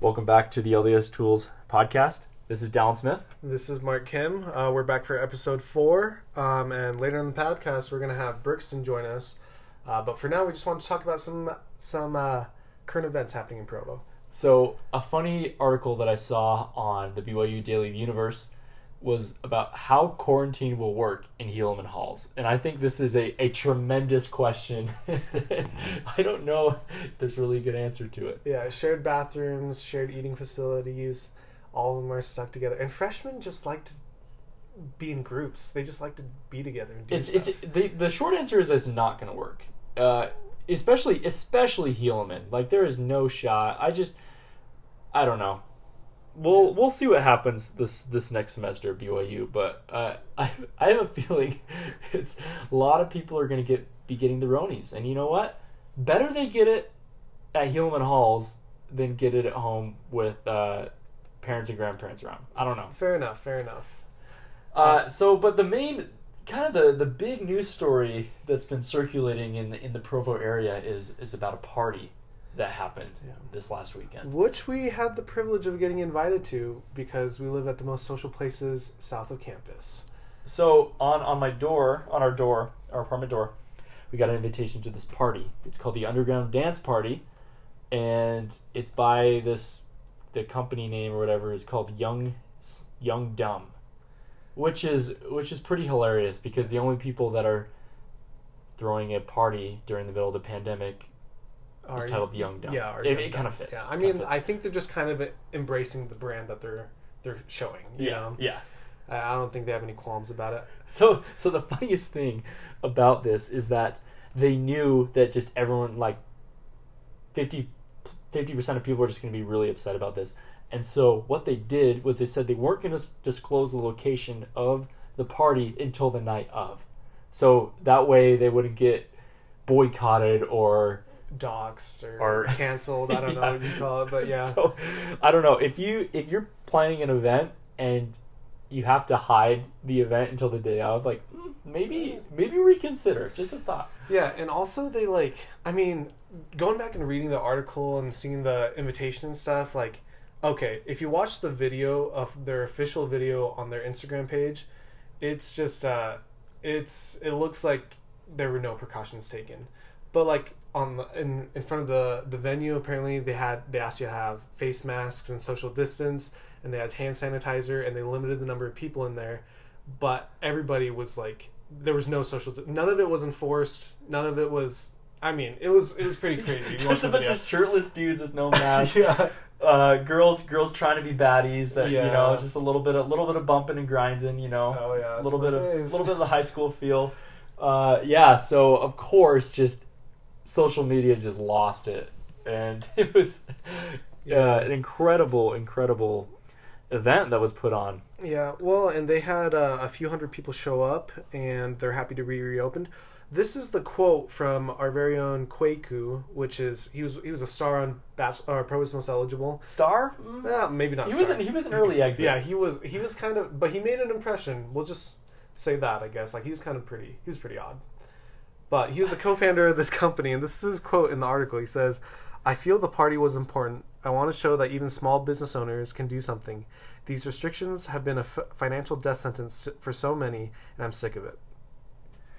Welcome back to the LDS Tools podcast. This is Dallin Smith. This is Mark Kim. Uh, we're back for episode four, um, and later in the podcast, we're going to have Brixton join us. Uh, but for now, we just want to talk about some some uh, current events happening in Provo. So, a funny article that I saw on the BYU Daily Universe was about how quarantine will work in Helaman Halls. And I think this is a, a tremendous question. I don't know if there's really a good answer to it. Yeah, shared bathrooms, shared eating facilities, all of them are stuck together. And freshmen just like to be in groups. They just like to be together and do It's, stuff. it's the, the short answer is it's not going to work. Uh, especially especially Helaman. Like there is no shot. I just I don't know. We'll we'll see what happens this this next semester at BYU, but uh, I I have a feeling it's a lot of people are going to get be getting the Ronies, and you know what? Better they get it at Helaman Halls than get it at home with uh, parents and grandparents around. I don't know. fair enough, fair enough. Uh, so, but the main kind of the, the big news story that's been circulating in the, in the Provo area is is about a party that happened Yeah. this last weekend. Which we had the privilege of getting invited to because we live at the most social places south of campus. So on on my door, on our door, our apartment door, we got an invitation to this party. It's called the Underground Dance Party, and it's by this the company name or whatever is called Young Young Dumb, which is which is pretty hilarious because the only people that are throwing a party during the middle of the pandemic is titled Young Dumb. Yeah, it, it kind of fits. Yeah, I mean. I think they're just kind of embracing the brand that they're they're showing. You yeah, know? yeah. I I don't think they have any qualms about it. So so the funniest thing about this is that they knew that just everyone like 50 percent of people are just going to be really upset about this. And so what they did was they said they weren't going to disclose the location of the party until the night of. So that way they wouldn't get boycotted or Doxed or, Or- canceled. I don't know what you call it, but yeah. So I don't know if you if you're planning an event and you have to hide the event until the day of, like mm, maybe maybe reconsider. Just a thought. Yeah, and also they like I mean, going back and reading the article and seeing the invitation and stuff, like okay, if you watch the video of their official video on their Instagram page, it's just uh it's it looks like there were no precautions taken. But like on the, in in front of the the venue apparently they had they asked you to have face masks and social distance and they had hand sanitizer and they limited the number of people in there but everybody was like there was no social none of it was enforced none of it was i mean it was it was pretty crazy Just a bunch of shirtless dudes with no mask. yeah uh, girls, girls trying to be baddies. That you know, just a little bit, a little bit of bumping and grinding. You know, oh yeah a little bit of, a little bit of the high school feel. Uh, yeah. So of course, just social media just lost it, and it was Yeah. uh, an incredible, incredible event that was put on. Yeah, well, and they had uh, a few hundred people show up, and they're happy to be reopened. This is the quote from our very own Kwaku, which is he was he was a star on Bachelor, or Provo's Most Eligible. Star. Mm. Yeah, maybe not. He was an, he was an early exit. Yeah, he was he was kind of, but he made an impression. We'll just say that, I guess. Like he was kind of pretty. He was pretty odd. But he was a co-founder of this company, and this is his quote in the article. He says, "I feel the party was important. I want to show that even small business owners can do something. These restrictions have been a f- financial death sentence for so many, and I'm sick of it."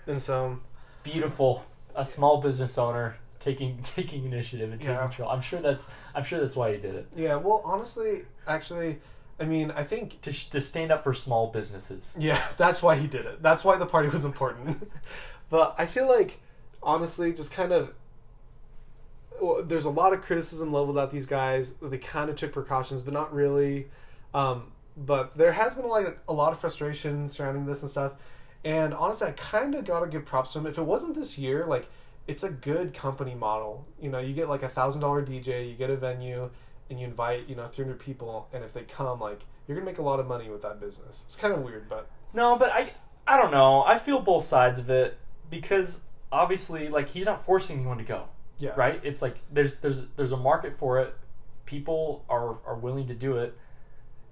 And so, beautiful. A small business owner taking taking initiative and taking Yeah. control. I'm sure that's I'm sure that's why he did it. yeah. Well, honestly, actually, I mean, I think To, sh- to stand up for small businesses. Yeah, that's why he did it. That's why the party was important. but I feel like, honestly, just kind of. well, There's a lot of criticism leveled at these guys. They kind of took precautions, but not really. Um, but there has been like a lot of frustration surrounding this and stuff. And honestly, I kind of gotta give props to them. If it wasn't this year, like it's a good company model. You know, you get like a thousand dollar DJ, you get a venue, and you invite you know 300 people, and if they come, like you're gonna make a lot of money with that business. It's kind of weird, but No, but I I don't know. I feel both sides of it because obviously, like he's not forcing anyone to go, yeah, right? It's like there's there's there's a market for it. People are are willing to do it.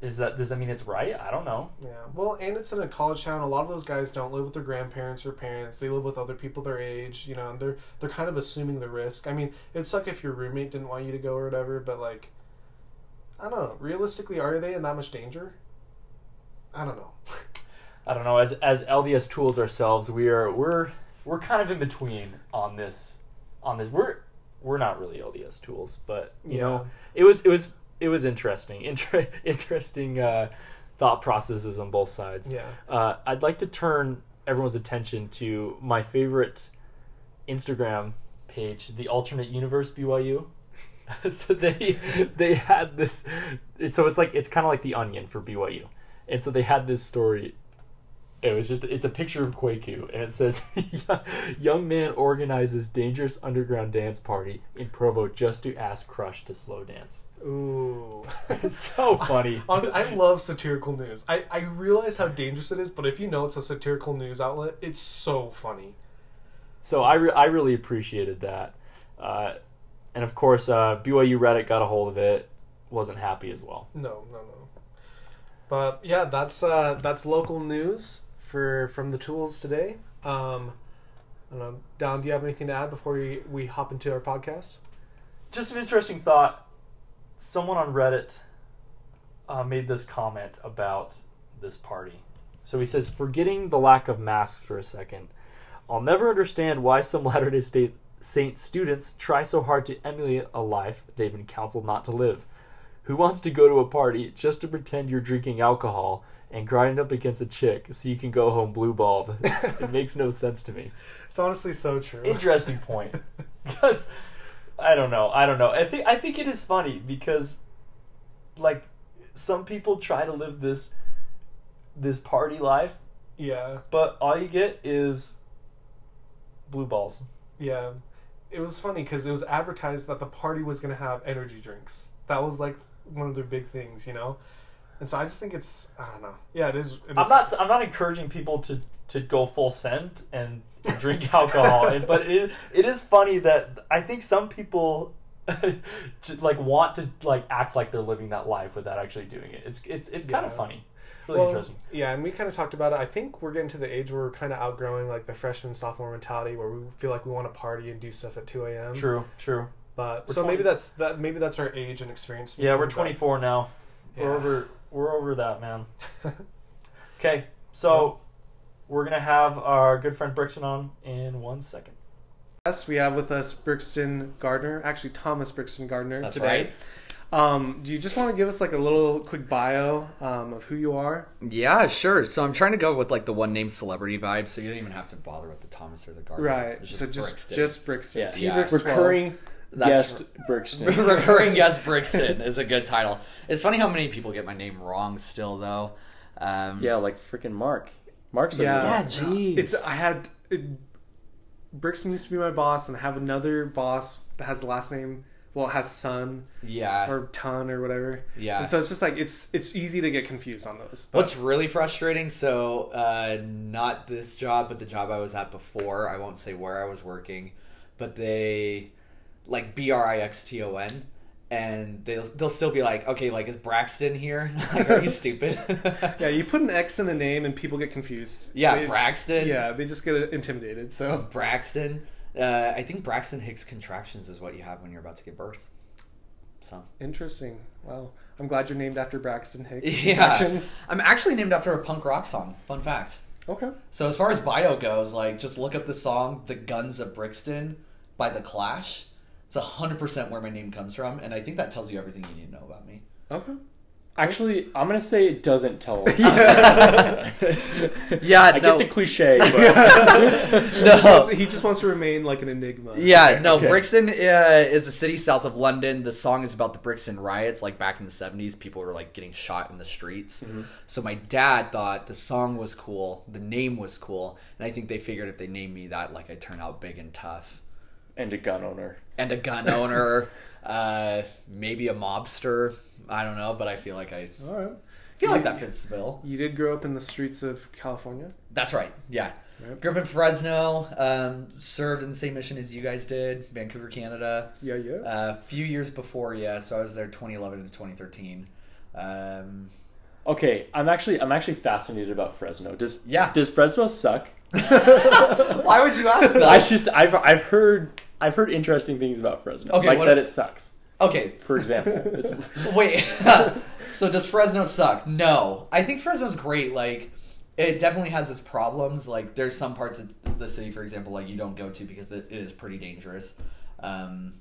Is that does that mean it's right? I don't know. Yeah, well, and it's in a college town. A lot of those guys don't live with their grandparents or parents. They live with other people their age. You know, and they're they're kind of assuming the risk. I mean, it'd suck if your roommate didn't want you to go or whatever, but like, I don't know. Realistically, are they in that much danger? I don't know. I don't know. As as LDS tools ourselves, we are we're we're kind of in between on this on this. We're we're not really LDS tools, but you Yeah. know, it was it was it was interesting. Inter- interesting uh, thought processes on both sides. Yeah. Uh, I'd like to turn everyone's attention to my favorite Instagram page, the alternate universe BYU. so they they had this so it's like it's kind of like the onion for BYU. And so they had this story it was just it's a picture of Kwaku and it says young man organizes dangerous underground dance party in Provo just to ask Crush to slow dance. Ooh. It's so funny. Honestly, I love satirical news. I, I realize how dangerous it is, but if you know it's a satirical news outlet, it's so funny. So I, re- I really appreciated that. Uh, and of course, uh, BYU Reddit got a hold of it, wasn't happy as well. No, no, no. But yeah, that's uh, that's local news for from the tools today. Um, I don't know, Don. Do you have anything to add before we, we hop into our podcast? Just an interesting thought. Someone on Reddit uh, made this comment about this party. So he says, forgetting the lack of masks for a second, I'll never understand why some Latter day Saint students try so hard to emulate a life they've been counseled not to live. Who wants to go to a party just to pretend you're drinking alcohol and grind up against a chick so you can go home blue balled? it makes no sense to me. It's honestly so true. Interesting point. Because I don't know. I don't know. I think I think it is funny because like some people try to live this this party life, yeah, but all you get is blue balls. yeah. It was funny because it was advertised that the party was going to have energy drinks. That was like one of their big things, you know. And so I just think it's I don't know. Yeah, it is. It I'm not I'm not encouraging people to to go full send and drink alcohol, and, but it it is funny that I think some people just, like want to like act like they're living that life without actually doing it. It's it's it's kind of funny. Really Well, interesting. Yeah, and we kind of talked about it. I think we're getting to the age where we're kind of outgrowing like the freshman sophomore mentality, where we feel like we want to party and do stuff at two a.m. True, true. But We're so 20 maybe that's that. Maybe that's our age and experience. Yeah, we're 24 now. We're over. We're over that, man. Okay, so we're gonna have our good friend Brixton on in one second. Yes, we have with us Brixton Gardner, actually Thomas Brixton Gardner That's today. right. Um, do you just want to give us like a little quick bio um, of who you are? Yeah, sure. So I'm trying to go with like the one name celebrity vibe, so you don't even have to bother with the Thomas or the Gardner. Right. It's so just Brixton. just Brixton. Yeah. T Yeah. Brix 12. Recurring That's guest Brixton. recurring guest Brixton is a good title. It's funny how many people get my name wrong still though. Um, yeah, like freaking Mark. Mark's a Yeah. Yeah, yeah. jeez. It's I had it, Brixton used to be my boss, and I have another boss that has the last name. Well, it has son yeah. or ton or whatever. Yeah. And so it's just like it's it's easy to get confused on those. But What's really frustrating, so uh, not this job, but the job I was at before, I won't say where I was working, but they, like B R I X T O N, and they'll, they'll still be like, okay, like, is Braxton here? like, are you stupid? yeah, you put an X in the name and people get confused. Yeah, They- Braxton. Yeah, they just get intimidated. So Braxton. Uh, I think Braxton Hicks contractions is what you have when you're about to give birth. So. interesting. Wow, I'm glad you're named after Braxton Hicks. Yeah. I'm actually named after a punk rock song. Fun fact. Okay. So as far as bio goes, like just look up the song "The Guns of Brixton" by The Clash. It's hundred percent where my name comes from, and I think that tells you everything you need to know about me. Okay. Actually, I'm gonna say it doesn't tell. Yeah, I no. get the cliche, but He, just no. wants, he just wants to remain like an enigma. Yeah, no. okay. Brixton uh, is a city south of London. The song is about the Brixton riots, like back in the seventies. People were like getting shot in the streets. So my dad thought the song was cool, the name was cool, and I think they figured if they named me that, like I'd turn out big and tough. and a gun owner. And a gun owner, uh, maybe a mobster. I don't know, but I feel like I All right. feel like that fits the bill. You did grow up in the streets of California. That's right. Yeah. Yep. Grew up in Fresno. Um, served in the same mission as you guys did, Vancouver, Canada. Yeah, yeah. A few years before, yeah. So I was there 2011 to 2013. Um, Okay, I'm actually I'm actually fascinated about Fresno. Does Yeah. Does Fresno suck? why would you ask that? I just I've I've heard I've heard interesting things about Fresno. Okay, like what- that it sucks. Okay, for example. Wait, so does Fresno suck? No, I think Fresno's great. Like, it definitely has its problems. Like, there's some parts of the city, for example, like you don't go to because it, it is pretty dangerous. Um,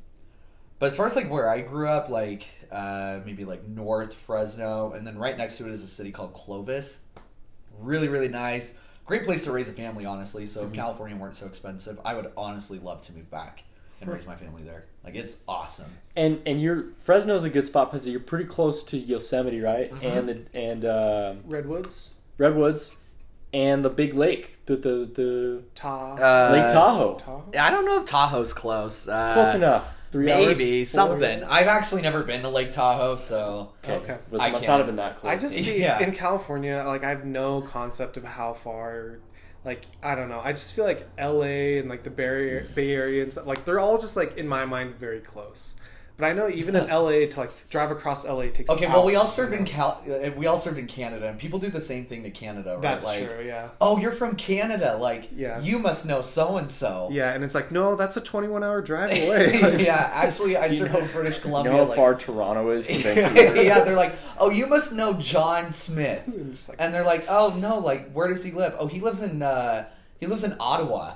but as far as like where I grew up, like uh, maybe like North Fresno, and then right next to it is a city called Clovis. Really, really nice. Great place to raise a family, honestly. So if California weren't so expensive, I would honestly love to move back and raise my family there. Like, it's awesome. and and you're Fresno's a good spot because you're pretty close to Yosemite, right? Mm-hmm. And the and uh, Redwoods, Redwoods, and the big lake, the the, the Ta, Uh, Lake Tahoe. Tahoe. I don't know if Tahoe's close. Uh, Close enough. Three hours. Maybe Four? something. I've actually never been to Lake Tahoe, so Okay. Okay. Was, I must can't. not have been that close. I just see Yeah. in California, like I have no concept of how far. Like I don't know. I just feel like L.A. and like the Bay Bay Area and stuff. Like they're all just like in my mind very close. But I know even in L.A. to like drive across L.A. takes. okay. Well, we all served you in? Cal. uh, We all served in Canada, and people do the same thing to Canada, right? That's like, true. Yeah. oh, you're from Canada. Like, Yeah. you must know so and so. Yeah, and it's like no, that's a 21 hour drive away. Like, yeah, actually, I served know- in British you Columbia. know how like- far Toronto is from Vancouver? yeah, they're like, oh, you must know John Smith, And like- and they're like, oh no, like, where does he live? Oh, he lives in uh, he lives in Ottawa.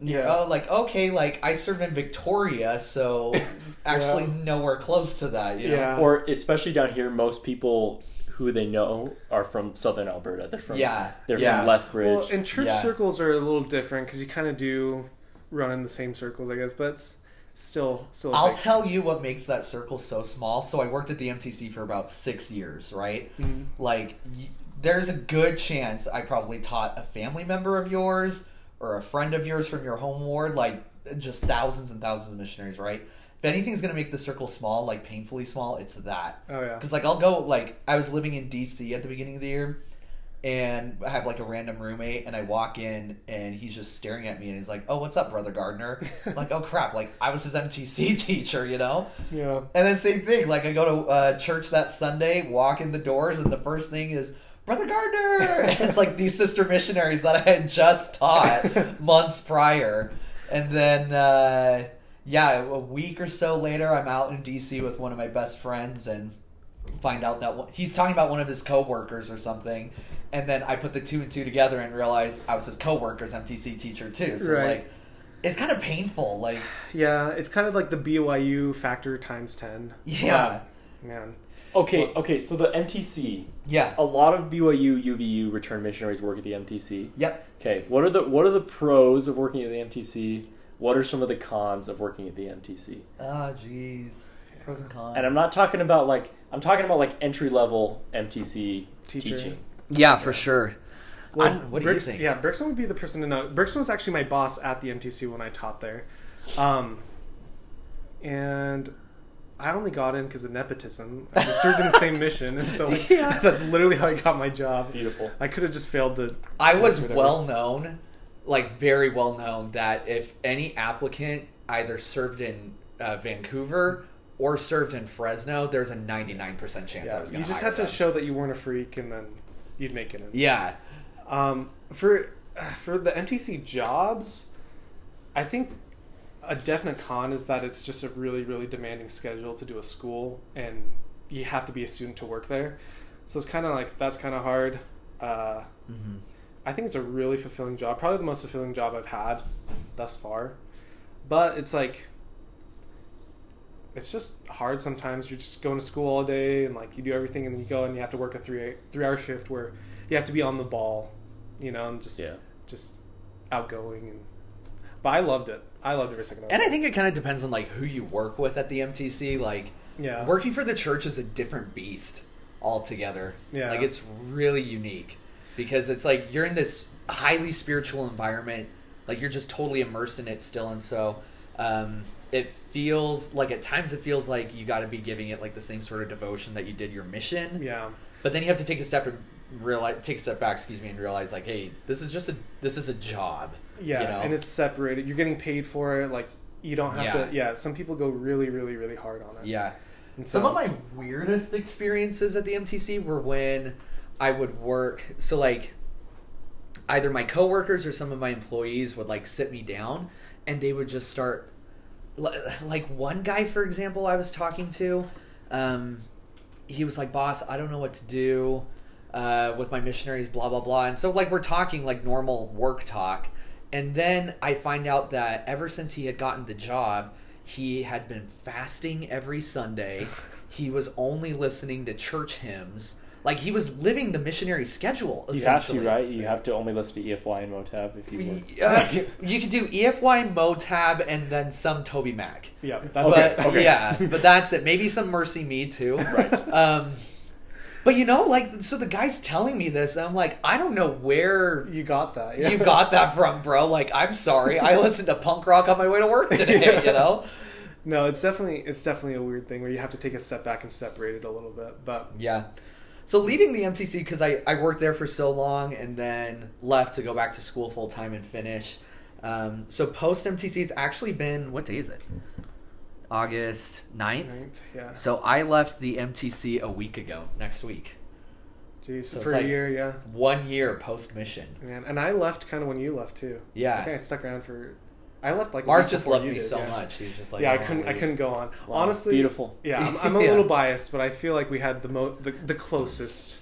And you're, Yeah. Oh, like okay, like I serve in Victoria, so actually nowhere close to that. You know? Yeah. or especially down here, most people who they know are from southern Alberta. They're from Yeah, They're yeah. from Lethbridge. Well, and church Yeah. circles are a little different because you kind of do run in the same circles, I guess. But it's still, still. a I'll big- tell you what makes that circle so small. So I worked at the MTC for about six years, right? Mhm. Like, y- there's a good chance I probably taught a family member of yours or a friend of yours from your home ward, like just thousands and thousands of missionaries, right? If anything's gonna make the circle small, like painfully small, it's that. Oh yeah. Because like I'll go like I was living in DC at the beginning of the year, and I have like a random roommate, and I walk in and he's just staring at me, and he's like, "Oh, what's up, brother Gardner?" I'm like, "Oh crap!" Like I was his MTC teacher, you know. Yeah. And then same thing, like I go to uh, church that Sunday, walk in the doors, and the first thing is. Brother Gardner! It's like these sister missionaries that I had just taught months prior. And then, uh, yeah, a week or so later, I'm out in DC with one of my best friends and find out that one, he's talking about one of his coworkers or something. And then I put the two and two together and realized I was his coworker's MTC teacher too. So, Right. like, it's kind of painful. Like, Yeah, it's kind of like the BYU factor times ten. yeah. Man. Okay, okay. So the MTC, Yeah. a lot of BYU, UVU return missionaries work at the MTC. Yep. Okay, what are the what are the pros of working at the MTC? What are some of the cons of working at the MTC? Oh, jeez. Pros and cons. And I'm not talking about like I'm talking about like entry level MTC Teacher. teaching. Yeah, for sure. Well, I'm- what do Brix- you think? Yeah, Brixton would be the person to know. Brixton was actually my boss at the MTC when I taught there, um, and I only got in because of nepotism. I was served in the same mission, and so like, Yeah. that's literally how I got my job. Beautiful. I could have just failed the. I was well known, like very well known, that if any applicant either served in uh, Vancouver or served in Fresno, there's a 99% chance I Yeah, was you just had to show that you weren't a freak, and then you'd make it in. Yeah. Um, for for the MTC jobs, I think a definite con is that it's just a really really demanding schedule to do a school, and you have to be a student to work there. So it's kind of like that's kind of hard. Uh, Mm-hmm. I think it's a really fulfilling job, probably the most fulfilling job I've had thus far. But it's like it's just hard sometimes. You're just going to school all day and like you do everything, and then you go and you have to work a three three hour shift where you have to be on the ball, you know, and just Yeah. just outgoing and. But I loved it. I loved every second of it. And I think it kind of depends on like who you work with at the MTC. Like, Yeah. working for the church is a different beast altogether. Yeah. like it's really unique because it's like you're in this highly spiritual environment. Like you're just totally immersed in it still, and so um, it feels like at times it feels like you got to be giving it like the same sort of devotion that you did your mission. yeah. But then you have to take a step and realize, take a step back, excuse me, and realize like, hey, this is just a this is a job. Yeah, you know? and it's separated. You're getting paid for it. Like you don't have Yeah. to. Yeah, some people go really, really, really hard on it. yeah. And Some of my weirdest experiences at the MTC were when I would work. So like, either my coworkers or some of my employees would like sit me down, and they would just start like one guy for example i was talking to um, he was like boss i don't know what to do uh, with my missionaries blah blah blah and so like we're talking like normal work talk and then i find out that ever since he had gotten the job he had been fasting every sunday he was only listening to church hymns like he was living the missionary schedule You have to, essentially. right? You have to only listen to EFY and Motab if you work. Uh, you could do EFY Motab and then some TobyMac. Yeah, that's Okay, But it. okay. yeah, but that's it. Maybe some MercyMe too. Right. Um, but you know, like, so the guy's telling me this, and I'm like, I don't know where You got that. Yeah. you got that from, bro. Like, I'm sorry, I listened to punk rock on my way to work today. You know? No, it's definitely it's definitely a weird thing where you have to take a step back and separate it a little bit. But Yeah. So leaving the MTC because I, I worked there for so long and then left to go back to school full time and finish. Um, so post MTC, it's actually been what day is it? August 9th. ninth, yeah, So I left the MTC a week ago, next week. jeez, so it's for like- a year, yeah, One year post mission. man. And I left kind of when you left too. Yeah. I think I stuck around for. I left like a Mark just loved you me did, so yeah. much. He was just like, yeah, I wanna couldn't. I couldn't go on. Wow, Honestly, beautiful. Yeah, I'm, I'm a Yeah. little biased, but I feel like we had the mo the, the closest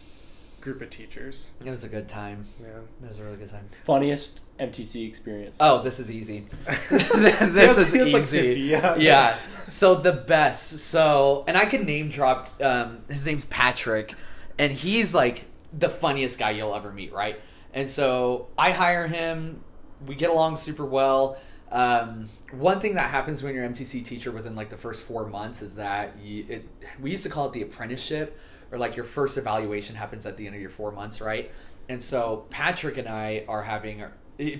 group of teachers. It was a good time. Yeah. It was a really good time. Funniest MTC experience. Oh, this is easy. this is easy. like, 50, yeah. yeah. So the best. So, and I can name drop. Um, his name's Patrick, and he's like the funniest guy you'll ever meet, right? And so I hire him. We get along super well. Um, one thing that happens when you're MTC teacher within like the first four months is that you, it, we used to call it the apprenticeship, or like your first evaluation happens at the end of your four months, right? And so Patrick and I are having.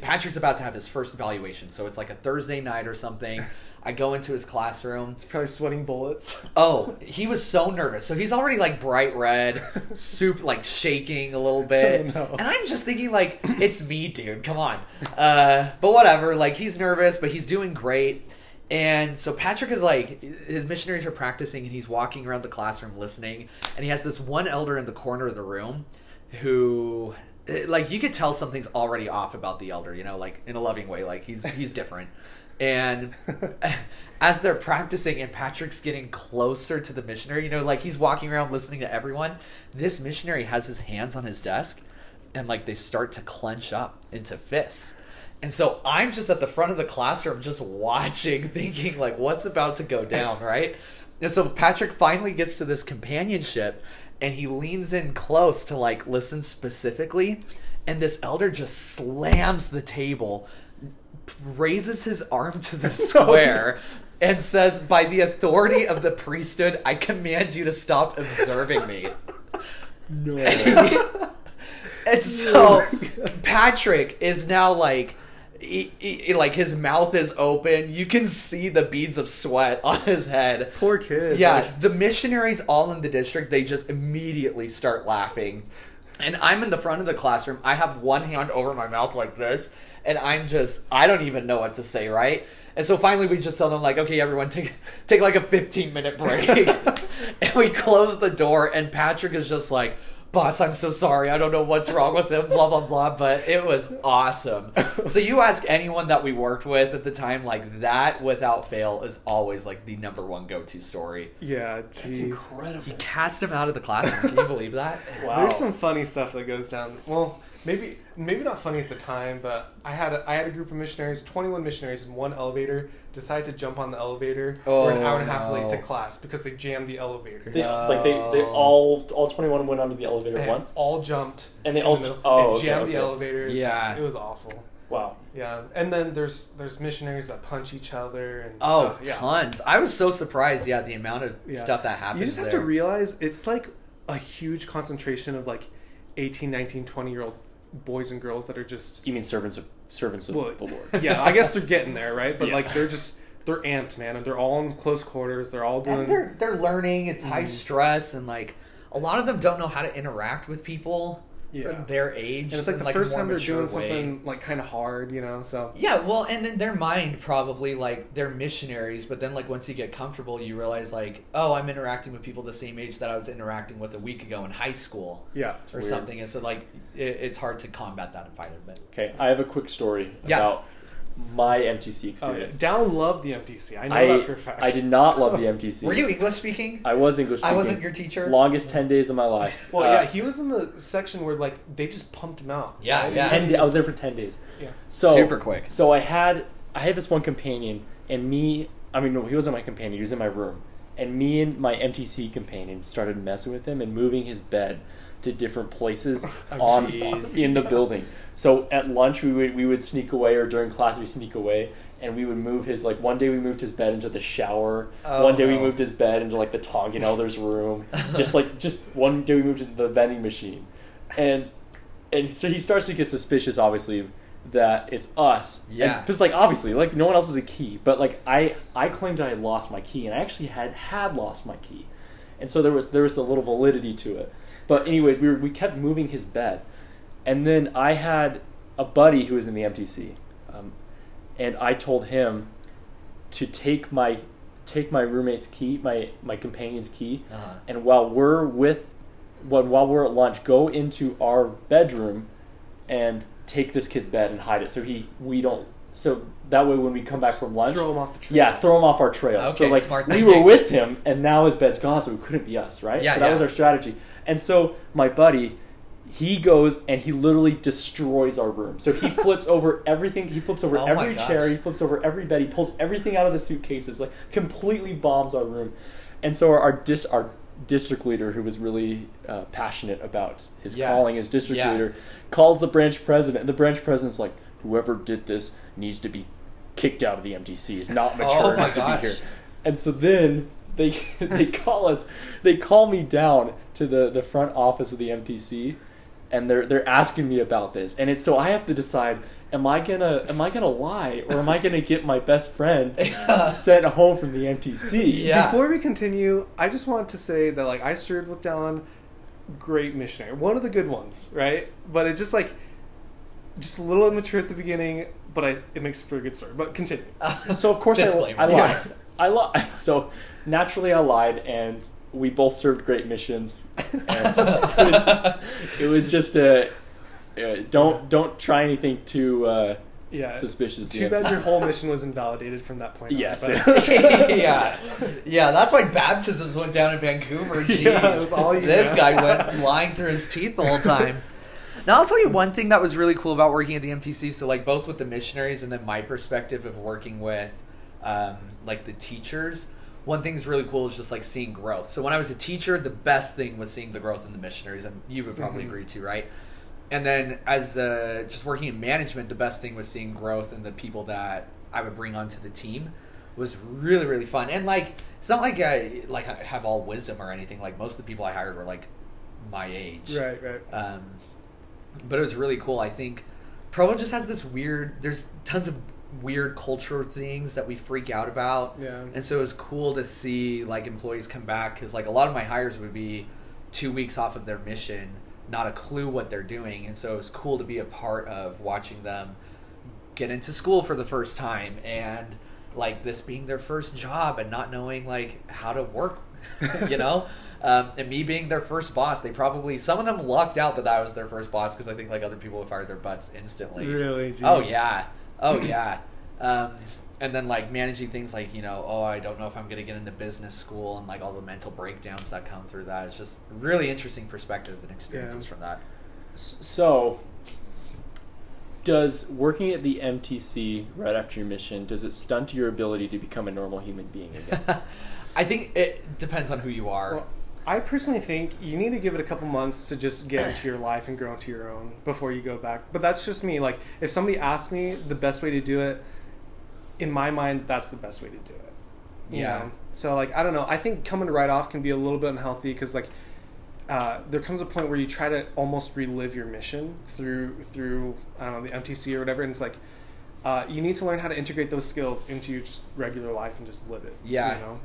Patrick's about to have his first evaluation, so it's like a Thursday night or something. I go into his classroom. He's probably sweating bullets. Oh, he was so nervous. So he's already like bright red, soup like shaking a little bit. Oh, no. And I'm just thinking like, it's me, dude. Come on. Uh, but whatever. Like he's nervous, but he's doing great. And so Patrick is like, his missionaries are practicing, and he's walking around the classroom listening. And he has this one elder in the corner of the room, who, eh, like, you could tell something's already off about the elder. You know, like in a loving way. Like he's he's different. And as they're practicing and Patrick's getting closer to the missionary, you know, like he's walking around listening to everyone, this missionary has his hands on his desk and like they start to clench up into fists. And so I'm just at the front of the classroom just watching, thinking like what's about to go down, right? And so Patrick finally gets to this companionship and he leans in close to like listen specifically and this elder just slams the table raises his arm to the square and says, By the authority of the priesthood, I command you to stop observing me. no. and so Patrick is now like, he, he- like his mouth is open. You can see the beads of sweat on his head. Poor kid. Yeah, Like, the missionaries all in the district, they just immediately start laughing. And I'm in the front of the classroom. I have one hand over my mouth like this, and I'm just I don't even know what to say, right? And so finally we just tell them like, "Okay, everyone take take like a 15 minute break." and we close the door and Patrick is just like, "Boss, I'm so sorry. I don't know what's wrong with him, blah blah blah, but it was awesome." so you ask anyone that we worked with at the time like that without fail is always like the number one go-to story. yeah, That's incredible. He cast him out of the classroom. Can you believe that? Wow. There's some funny stuff that goes down. Well, maybe maybe not funny at the time, but I had a, I had a group of missionaries, 21 missionaries in one elevator, decide to jump on the elevator. Oh, We're an hour and a half no. late to class because they jammed the elevator. They, like they, they all all 21 went onto the elevator And once. all jumped And they all the middle oh, and okay, jammed okay. the elevator. Yeah. it was awful. Wow. Yeah, and then there's there's missionaries that punch each other and Oh, uh, yeah. tons. I was so surprised, yeah, the amount of Yeah. stuff that happens You just have there. to realize it's like a huge concentration of like 18, 19, 20 year old boys and girls that are just You mean servants of servants of well, the Lord? yeah, I guess they're getting there, right? But Yeah. like they're just they're amped, man, and they're all in close quarters. They're all doing. and they're they're learning, it's high Mhm. stress and like a lot of them don't know how to interact with people Yeah. their age. and it's like the a first time they're doing way. something like kind of hard, you know. So Yeah, well, and in their mind, probably like they're missionaries, but then like once you get comfortable, you realize like, oh, I'm interacting with people the same age that I was interacting with a week ago in high school yeah, or weird. something, and so like it, it's hard to combat that either. But Okay, I have a quick story Yeah. about my MTC yeah. experience. Down loved the MTC. I know I, that for a fact. I did not love the MTC. Were you English speaking? I was English. speaking. I wasn't your teacher. Longest ten days of my life. Well, Uh, yeah, he was in the section where like they just pumped him out. Yeah, right? yeah. ten I was there for ten days. Yeah. So Super quick. So I had I had this one companion, and me. I mean, no, he wasn't my companion. He was in my room, and me and my MTC companion started messing with him and moving his bed to different places Oh, on jeez. in the building. So at lunch we would we would sneak away, or during class we sneak away, and we would move his like one day we moved his bed into the shower. Oh, one day we moved his bed into like the Tongan elder's room. just like just one day we moved into the vending machine, and and so he starts to get suspicious, obviously, that it's us. Yeah. Because like obviously, like no one else has a key, but like I I claimed I had lost my key, and I actually had had lost my key, and so there was there was a little validity to it. But anyways, we were we kept moving his bed, and then I had a buddy who was in the MTC, um, and I told him to take my take my roommate's key, my my companion's key, Uh-huh. and while we're with when while we're at lunch, go into our bedroom and take this kid's bed and hide it so he we don't so that way when we come back from lunch Throw him off the trail. Yes, throw him off our trail. so like smart we thinking. were with him and now his bed's gone, so it couldn't be us, right? Yeah, so that yeah. was our strategy. And so my buddy, he goes and he literally destroys our room. So he flips over everything. He flips over Oh every chair. He flips over every bed. He pulls everything out of the suitcases. Like completely bombs our room. And so our our, dis- our district leader, who was really uh, passionate about his Yeah. calling as district Yeah. leader, calls the branch president. And the branch president's like, "Whoever did this needs to be kicked out of the MTC. Is not mature Oh enough to be here." And so then they they call us. They call me down to the the front office of the MTC, and they're they're asking me about this. And it's so I have to decide: am I gonna am I gonna lie or am I gonna get my best friend sent home from the MTC? Yeah. Before we continue, I just want to say that like I served with Dallin, great missionary, one of the good ones, right? But it just like just a little immature at the beginning, but I it makes for a good story. But continue. So of course I, I lied. Yeah. I lied. So naturally I lied, and we both served great missions. And it, was, it was just a uh, don't don't try anything too uh, Yeah. suspicious. Too bad your whole mission was invalidated from that point. on, Yes. but- yeah, yeah. That's why baptisms went down in Vancouver. Jeez, Yeah, was all you this know. guy went lying through his teeth the whole time. Now I'll tell you one thing that was really cool about working at the MTC. So like both with the missionaries and then my perspective of working with um, like the teachers. One thing thing's really cool is just like seeing growth. So when I was a teacher, the best thing was seeing the growth in the missionaries, and you would probably Mhm. agree too, right? And then as uh, just working in management, the best thing was seeing growth in the people that I would bring onto the team was really really fun. And like it's not like I like I have all wisdom or anything. Like most of the people I hired were like my age, Right, right. um, but it was really cool. I think Provo just has this weird. There's tons of weird cultural things that we freak out about. Yeah. And so it was cool to see like employees come back because like a lot of my hires would be two weeks off of their mission, not a clue what they're doing, and so it was cool to be a part of watching them get into school for the first time and like this being their first job and not knowing like how to work, you know. Um, and me being their first boss, they probably some of them lucked out that I was their first boss because I think like other people would fire their butts instantly. Really? Oh yeah. Oh yeah. Um, and then like managing things like you know, oh I don't know if I'm gonna get into business school and like all the mental breakdowns that come through that. It's just really interesting perspective and experiences Yeah. from that. So, does working at the MTC right after your mission does it stunt your ability to become a normal human being again? I think it depends on who you are. Well, I personally think you need to give it a couple months to just get into your life and grow into your own before you go back. But that's just me. Like, if somebody asks me the best way to do it, in my mind, that's the best way to do it. Yeah. know? So, like, I don't know. I think coming right off can be a little bit unhealthy because, like, uh, there comes a point where you try to almost relive your mission through through I don't know the MTC or whatever, and it's like uh, you need to learn how to integrate those skills into your just regular life and just live it. Yeah. you know.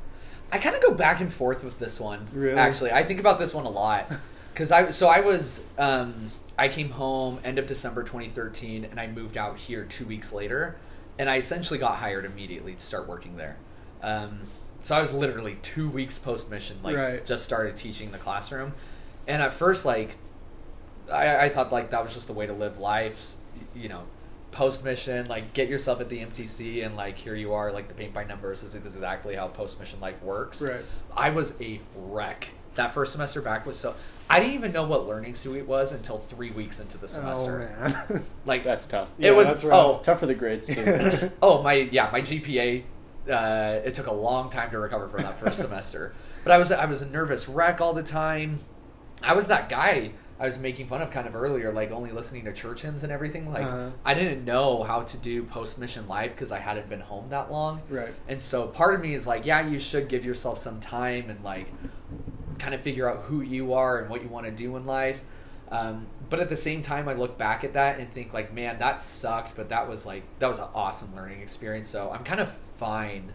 I kind of go back and forth with this one. Really? Actually, I think about this one a lot because I so I was um, I came home end of December 2013 and I moved out here two weeks later, and I essentially got hired immediately to start working there. Um, so I was literally two weeks post mission, like Right. just started teaching the classroom, and at first like I, I thought like that was just the way to live life, you know. Post mission, like get yourself at the MTC, and like here you are, like the paint by numbers is exactly how post mission life works. Right. I was a wreck. That first semester back was so. I didn't even know what Learning Suite was until three weeks into the semester. Oh man. Like That's tough. it Yeah, was. that's. Oh, Tough for the grades too. oh my yeah my gpa uh, it took a long time to recover from that first semester but i was i was a nervous wreck all the time i was that guy i was making fun of kind of earlier like only listening to church hymns and everything like Uh-huh. i didn't know how to do post mission live because i hadn't been home that long. Right. and so part of me is like yeah you should give yourself some time and like kind of figure out who you are and what you want to do in life. Um, but at the same time i look back at that and think like man that sucked but that was like that was an awesome learning experience. So i'm kind of fine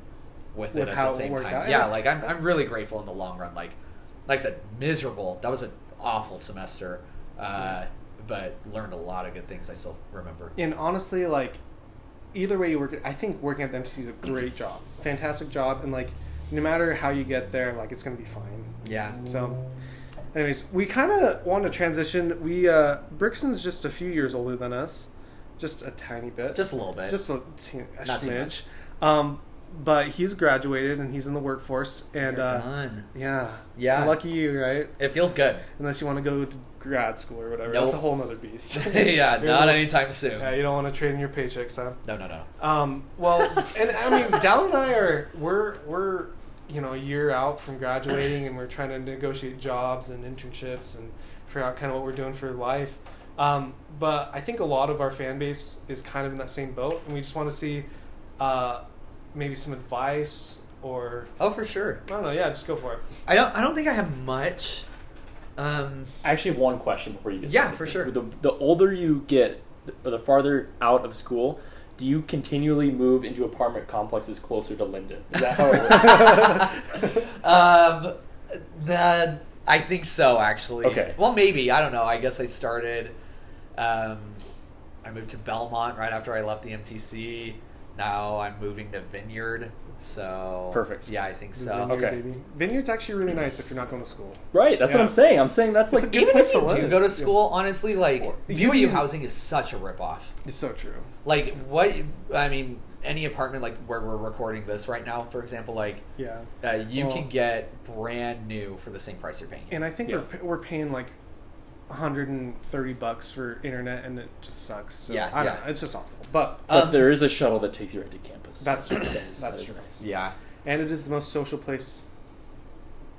with, With it at the same time. out. yeah like I'm, I'm really grateful in the long run. Like like i said miserable. That was an awful semester uh, but learned a lot of good things i still remember And honestly, like either way you work, I think working at the MTC is a great job, fantastic job, and like no matter how you get there, like it's gonna be fine. yeah So, anyways, we kind of want to transition. We uh, Brixton's just a few years older than us, just a tiny bit, just a little bit just a, te- a Not too much. Um, but he's graduated and he's in the workforce, and You're uh, done. yeah, Yeah. lucky you, right? it feels good Unless you want to go to grad school or whatever, Nope. that's a whole nother beast. yeah You're not anytime soon Yeah, you don't want to trade in your paychecks, huh? no no no Um, well, and I mean, Dallin and I are we're we're you know a year out from graduating, and we're trying to negotiate jobs and internships and figure out kind of what we're doing for life. Um, but I think a lot of our fan base is kind of in that same boat, and we just want to see uh, maybe some advice or oh for sure I don't know. Yeah, just go for it. I don't. I don't think I have much. Um, I actually have one question before you get Yeah, started. for sure. The, the older you get, or the farther out of school, do you continually move into apartment complexes closer to Lindon? Is that how it works? um, the, I think so. Actually. Okay. Well, maybe I don't know. I guess I started. Um, I moved to Belmont right after I left the MTC. Now I'm moving to Vineyard. So Perfect. Yeah, I think so. Vineyard, Okay. baby. Vineyard's actually really nice if you're not going to school. right, that's what I'm saying. I'm saying that's It's like a good Even place if to you do live. go to Yeah. school, honestly, like You- BYU you- housing is such a ripoff. It's so true. Like what? I mean, any apartment like where we're recording this right now, for example, like Yeah. uh, you Well- can get brand new for the same price you're paying. And I think Yeah. we're we're paying like 130 bucks for internet, and it just sucks. So, Yeah, I don't yeah. know. It's just awful. But but Um, there is a shuttle that takes you right to campus. That's true. That is- That's that is true. nice. yeah, and it is the most social place.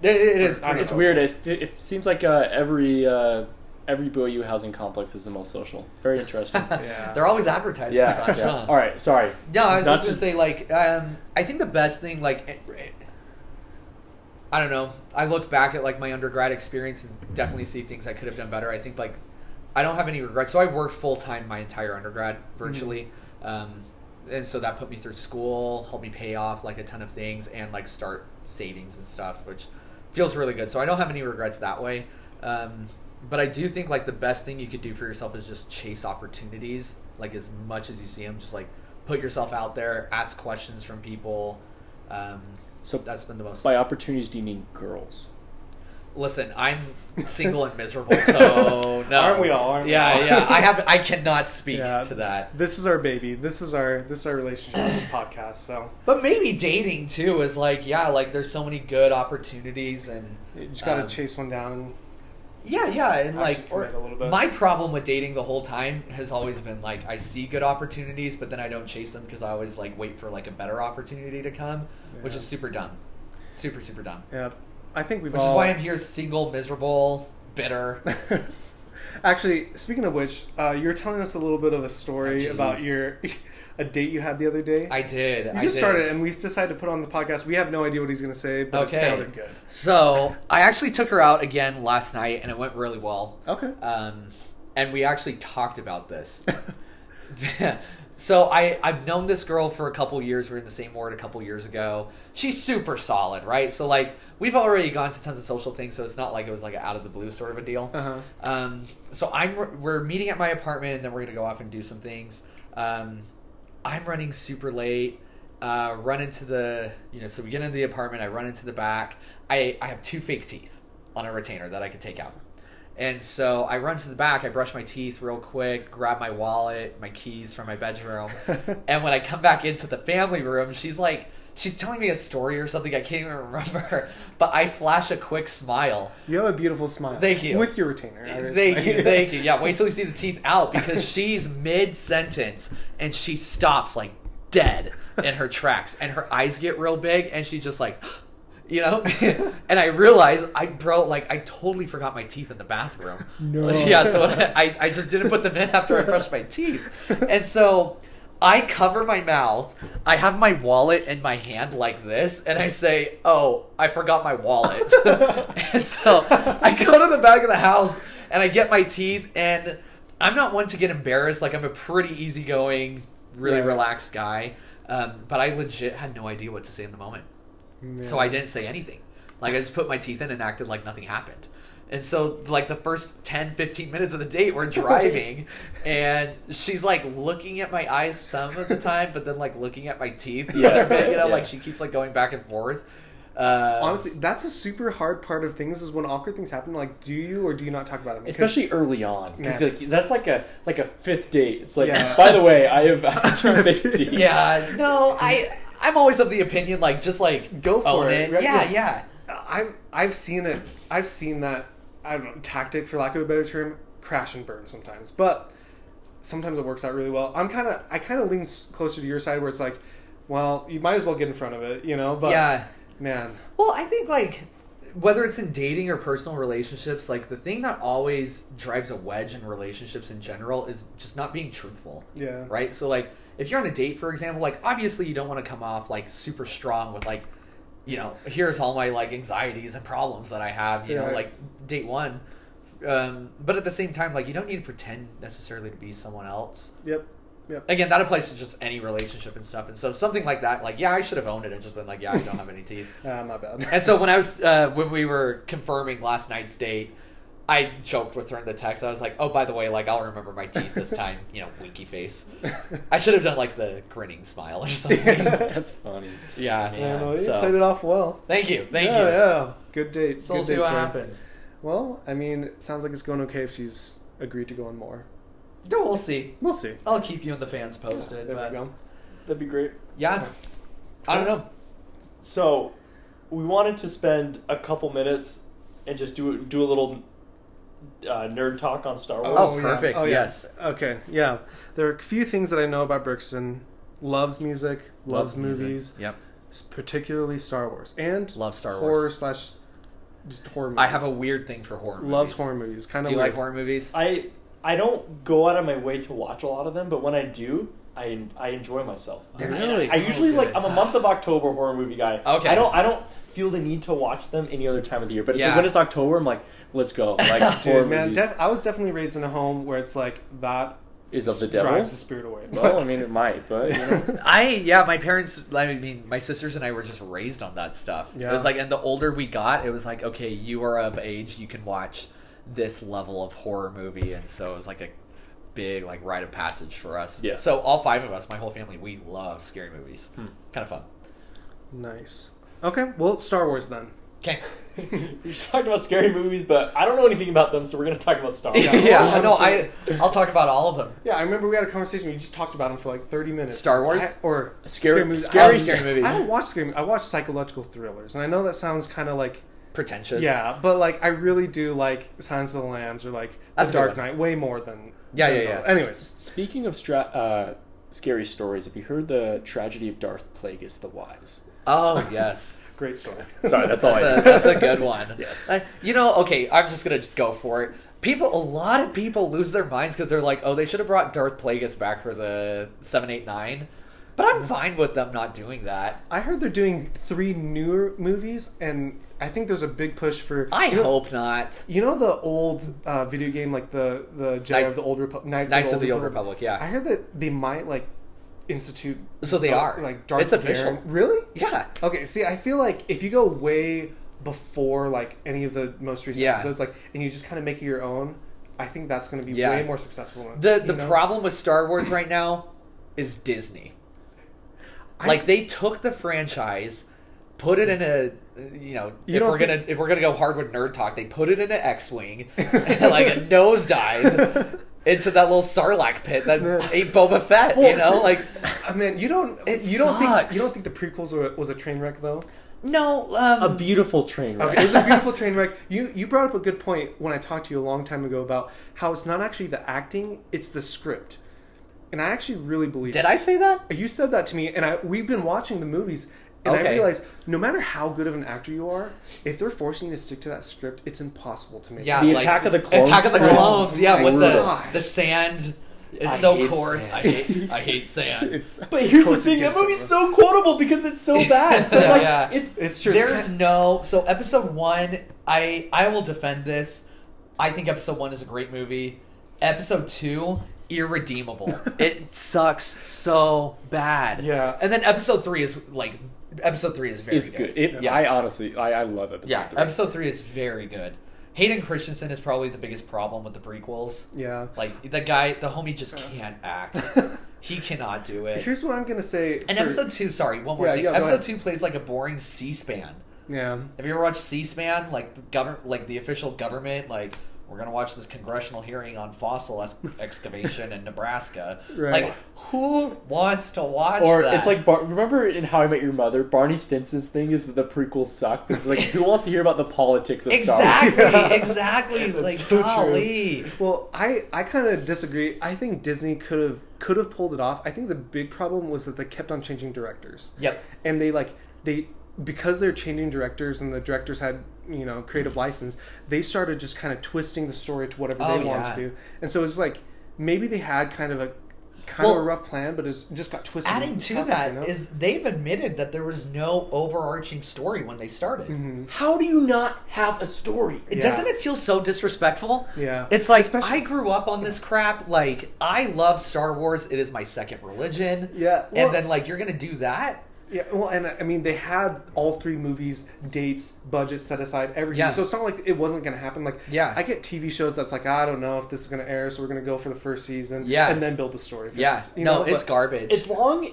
it, it is. I Pretty don't It's know. weird. It, it, it seems like uh, every uh, every BYU housing complex is the most social. Very interesting. Yeah. They're always advertising yeah. such, yeah. huh? All right. Sorry. No, I was Not just gonna to- say like um, I think the best thing like it, it- I don't know. I look back at like my undergrad experience and definitely see things I could have done better. I think like I don't have any regrets. So I worked full time my entire undergrad virtually, um, and so that put me through school, helped me pay off like a ton of things, and like start savings and stuff, which feels really good. So I don't have any regrets that way. Um, but I do think like the best thing you could do for yourself is just chase opportunities, like as much as you see them. Just like put yourself out there, ask questions from people. Um, So that's been the most. by opportunities, do you mean girls? Listen, I'm single and miserable, so no. Aren't we all? Aren't we yeah, all? yeah. I have. I cannot speak Yeah. to that. This is our baby. This is our this is our relationship. this podcast. So But maybe dating too is like, yeah, like there's so many good opportunities and you just gotta um, chase one down. Yeah, yeah, and like or, a little bit. my problem with dating the whole time has always been like I see good opportunities, but then I don't chase them because I always like wait for like a better opportunity to come, which is super dumb, super super dumb. Yeah, I think we've Which all. is why I'm here, single, miserable, bitter. Actually, speaking of which, uh, you were telling us a little bit of a story Oh, about your a date you had the other day. I did. You I just did. started, and we decided to put on the podcast. We have no idea what he's going to say, but Okay. it sounded good. So I actually took her out again last night, and it went really well. Okay. Um, and we actually talked about this. so I I've known this girl for a couple years. We are in the same ward a couple years ago. She's super solid, right? So like we've already gone to tons of social things, so it's not like it was like an out of the blue sort of a deal. Uh-huh. Um, so I'm we're meeting at my apartment, and then we're gonna go off and do some things. Um, I'm running super late. Uh, run into the you know, so we get into the apartment. I run into the back. I I have two fake teeth on a retainer that I could take out, And so I run to the back, I brush my teeth real quick, grab my wallet, my keys from my bedroom. and when I come back into the family room, she's like, she's telling me a story or something I can't even remember. But I flash a quick smile. You have a beautiful smile. Thank you. With your retainer. Thank you, thank you. Yeah, wait till you see the teeth out because she's mid sentence and she stops like dead in her tracks and her eyes get real big and she just like you know and i realize i bro like i totally forgot my teeth in the bathroom No. yeah so I, I just didn't put them in after i brushed my teeth and so i cover my mouth i have my wallet in my hand like this and i say oh i forgot my wallet and so i go to the back of the house and i get my teeth and i'm not one to get embarrassed like i'm a pretty easygoing really Right. relaxed guy um, but i legit had no idea what to say in the moment so I didn't say anything. Like I just put my teeth in and acted like nothing happened. And so like the first 10 15 minutes of the date we're driving and she's like looking at my eyes some of the time but then like looking at my teeth the other bit, you know, Yeah. like she keeps like going back and forth. Uh, Honestly, that's a super hard part of things is when awkward things happen. Like, do you or do you not talk about them? 'Cause- Especially early on, because Yeah. like, that's like a like a fifth date. It's like, Yeah. by the way, I have I turned fifty. yeah, no, I I'm always of the opinion like just like Go for own it, it. right? Yeah, Yeah. yeah. I've I've seen it. I've seen that. I don't know tactic, for lack of a better term, crash and burn sometimes. But sometimes it works out really well. I'm kind of I kind of lean closer to your side where it's like, well, you might as well get in front of it, you know. But yeah. man, Well, I think like whether it's in dating or personal relationships, like the thing that always drives a wedge in relationships in general is just not being truthful. yeah, Right? So like if you're on a date, for example, like obviously you don't want to come off like super strong with like, you know, here's all my like anxieties and problems that I have, you know, like date one. Um, but at the same time, like you don't need to pretend necessarily to be someone else. Yep. Yep. Again, that applies to just any relationship and stuff. And so something like that, like yeah, I should have owned it and just been like, yeah, I don't have any teeth. Ah, my bad. And so when I was uh, when we were confirming last night's date, I joked with her in the text. I was like, "Oh, by the way, like I'll remember my teeth this time." You know, winky face. I should have done like the grinning smile or something. That's funny. yeah. yeah, no, you so played it off well. thank you, thank yeah, you. Yeah, good date. So good we'll see date what story. happens. Well, I mean, it sounds like it's going okay if she's agreed to go on more. No, we'll see. We'll see. I'll keep you and the fans posted. There but we go. That'd be great. yeah, I don't know. So, we wanted to spend a couple minutes and just do do a little uh, nerd talk on Star Wars. Oh, perfect, yeah. yes. Okay. Yeah. There are a few things that I know about Brixton. Loves music. Loves, music. movies. Yep. Particularly Star Wars and Love Star horror Wars. Horror slash just horror. Movies. I have a weird thing for horror. loves horror movies. Kind of. Do of you weird. like horror movies? I I don't go out of my way to watch a lot of them, but when I do, I I enjoy myself. They're Really? I usually so like. I'm a month of October horror movie guy. Okay. I don't I don't feel the need to watch them any other time of the year. But it's like Yeah. when it's October, I'm like, let's go. Like Dude, man, movies def- I was definitely raised in a home where it's like that is of the s- devil. drives the spirit away. Well, I mean, it might, but you know. I yeah, my parents. I mean, my sisters and I were just raised on that stuff. Yeah. It was like, and the older we got, it was like, okay, you are of age, you can watch this level of horror movie, and so it was like a big like rite of passage for us. Yeah. So all five of us, my whole family, we love scary movies. Hmm. Kind of fun. nice. Okay, well, Star Wars then. Okay. we just talked about scary movies, but I don't know anything about them, so we're gonna talk about Star Wars. Yeah, Yeah, no, I honestly. I'll talk about all of them. Yeah, I remember we had a conversation. We just talked about them for like thirty minutes. Star Wars? I- or Scary- movies. scary- I scary movies. I don't watch scary. I watch psychological thrillers, and I know that sounds kind of like Pretentious. yeah, but like I really do like Silence of the Lambs or like That's The Dark one. Knight way more than Yeah, than yeah, yeah. those. Anyways, Speaking of stra- uh, scary stories, have you heard the tragedy of Darth Plagueis the Wise? Oh yes. great story. Sorry, that's all I That's a, that's a good one. Yes. Uh, you know, okay, I'm just gonna go for it. People, a lot of people lose their minds because they're like, oh, they should have brought Darth Plagueis back for the seven, eight, nine. But I'm fine with them not doing that. I heard they're doing three newer movies, and I think there's a big push for. I you know, hope not. You know the old uh, video game, like the the Jedi Knights- of the Old Republic, Knights, Knights of the Old Republic, yeah. I heard that they might like institute. So they are. like Darth It's official. Really? Yeah. Okay. See, I feel like if you go way before like any of the most recent Yeah. episodes, like, and you just kind of make it your own, I think that's going to be Yeah. way more successful. The the know? problem with Star Wars right now is Disney. I- Like they took the franchise put it in a you know You if we're think- gonna if we're gonna go hard with nerd talk, they put it in an X-wing, like a nosedive into that little Sarlacc pit that Man. ate Boba Fett. you know, like I mean, you don't It you don't think sucks. you don't think the prequels were, was a train wreck though? no, um, A beautiful train wreck. Okay, it was a beautiful train wreck. You you brought up a good point when I talked to you a long time ago about how it's not actually the acting, it's the script. And I actually really believe did I say that? You said that to me, and I we've been watching the movies, and I Okay. realized no matter how good of an actor you are, if they're forcing you to stick to that script, it's impossible to make. Yeah, The like, Attack of the Clones Attack of the. Clones. Yeah, with my the gosh. the sand. It's I so coarse. sand. I hate I hate sand. it's But here's the Of course it thing: that gives movie's so quotable because it's so bad. So Yeah, like, yeah. it's it's true. There's no so episode one. I I will defend this. I think episode one is a great movie. Episode two, irredeemable. it sucks so bad. Yeah. And then episode three is like episode three is very it's good. good. It, Yeah. I honestly, I, I love it. Yeah, episode three is very good. Hayden Christensen is probably the biggest problem with the prequels. yeah. Like the guy, the homie just can't act. he cannot do it. Here's what I'm gonna say. And for- episode two, sorry, one more Yeah, thing. yeah, episode two plays like a boring C-SPAN. yeah. Have you ever watched C-SPAN? Like the government, like the official government, like we're gonna watch this congressional hearing on fossil ex- excavation in Nebraska. Right. Like, who wants to watch Or that? it's like Bar- remember in How I Met Your Mother, Barney Stinson's thing is that the prequels suck. It's like who wants to hear about the politics of Star Wars? exactly, Yeah. exactly. like, so true. Well, I I kind of disagree. I think Disney could have could have pulled it off. I think the big problem was that they kept on changing directors. Yep. and they like they because they're changing directors and the directors had you know creative license they started just kind of twisting the story to whatever Oh, they wanted yeah. to do and so it's like maybe they had kind of a kind Well, of a rough plan but it just got twisted Adding to tough, that you know? is they've admitted that there was no overarching story when they started. Mhm. How do you not have a story? Yeah. Doesn't it feel so disrespectful? yeah It's like Especially- I grew up on this crap. Like I love Star Wars. It is my second religion. Yeah, well- and then like you're gonna do that? Yeah well and i mean they had all three movies dates budget set aside everything Yeah. so it's not like it wasn't going to happen like Yeah. i get tv shows that's like i don't know if this is going to air so we're going to go for the first season Yeah. and then build the story for Yeah. this, you no, know? it's But- garbage. As long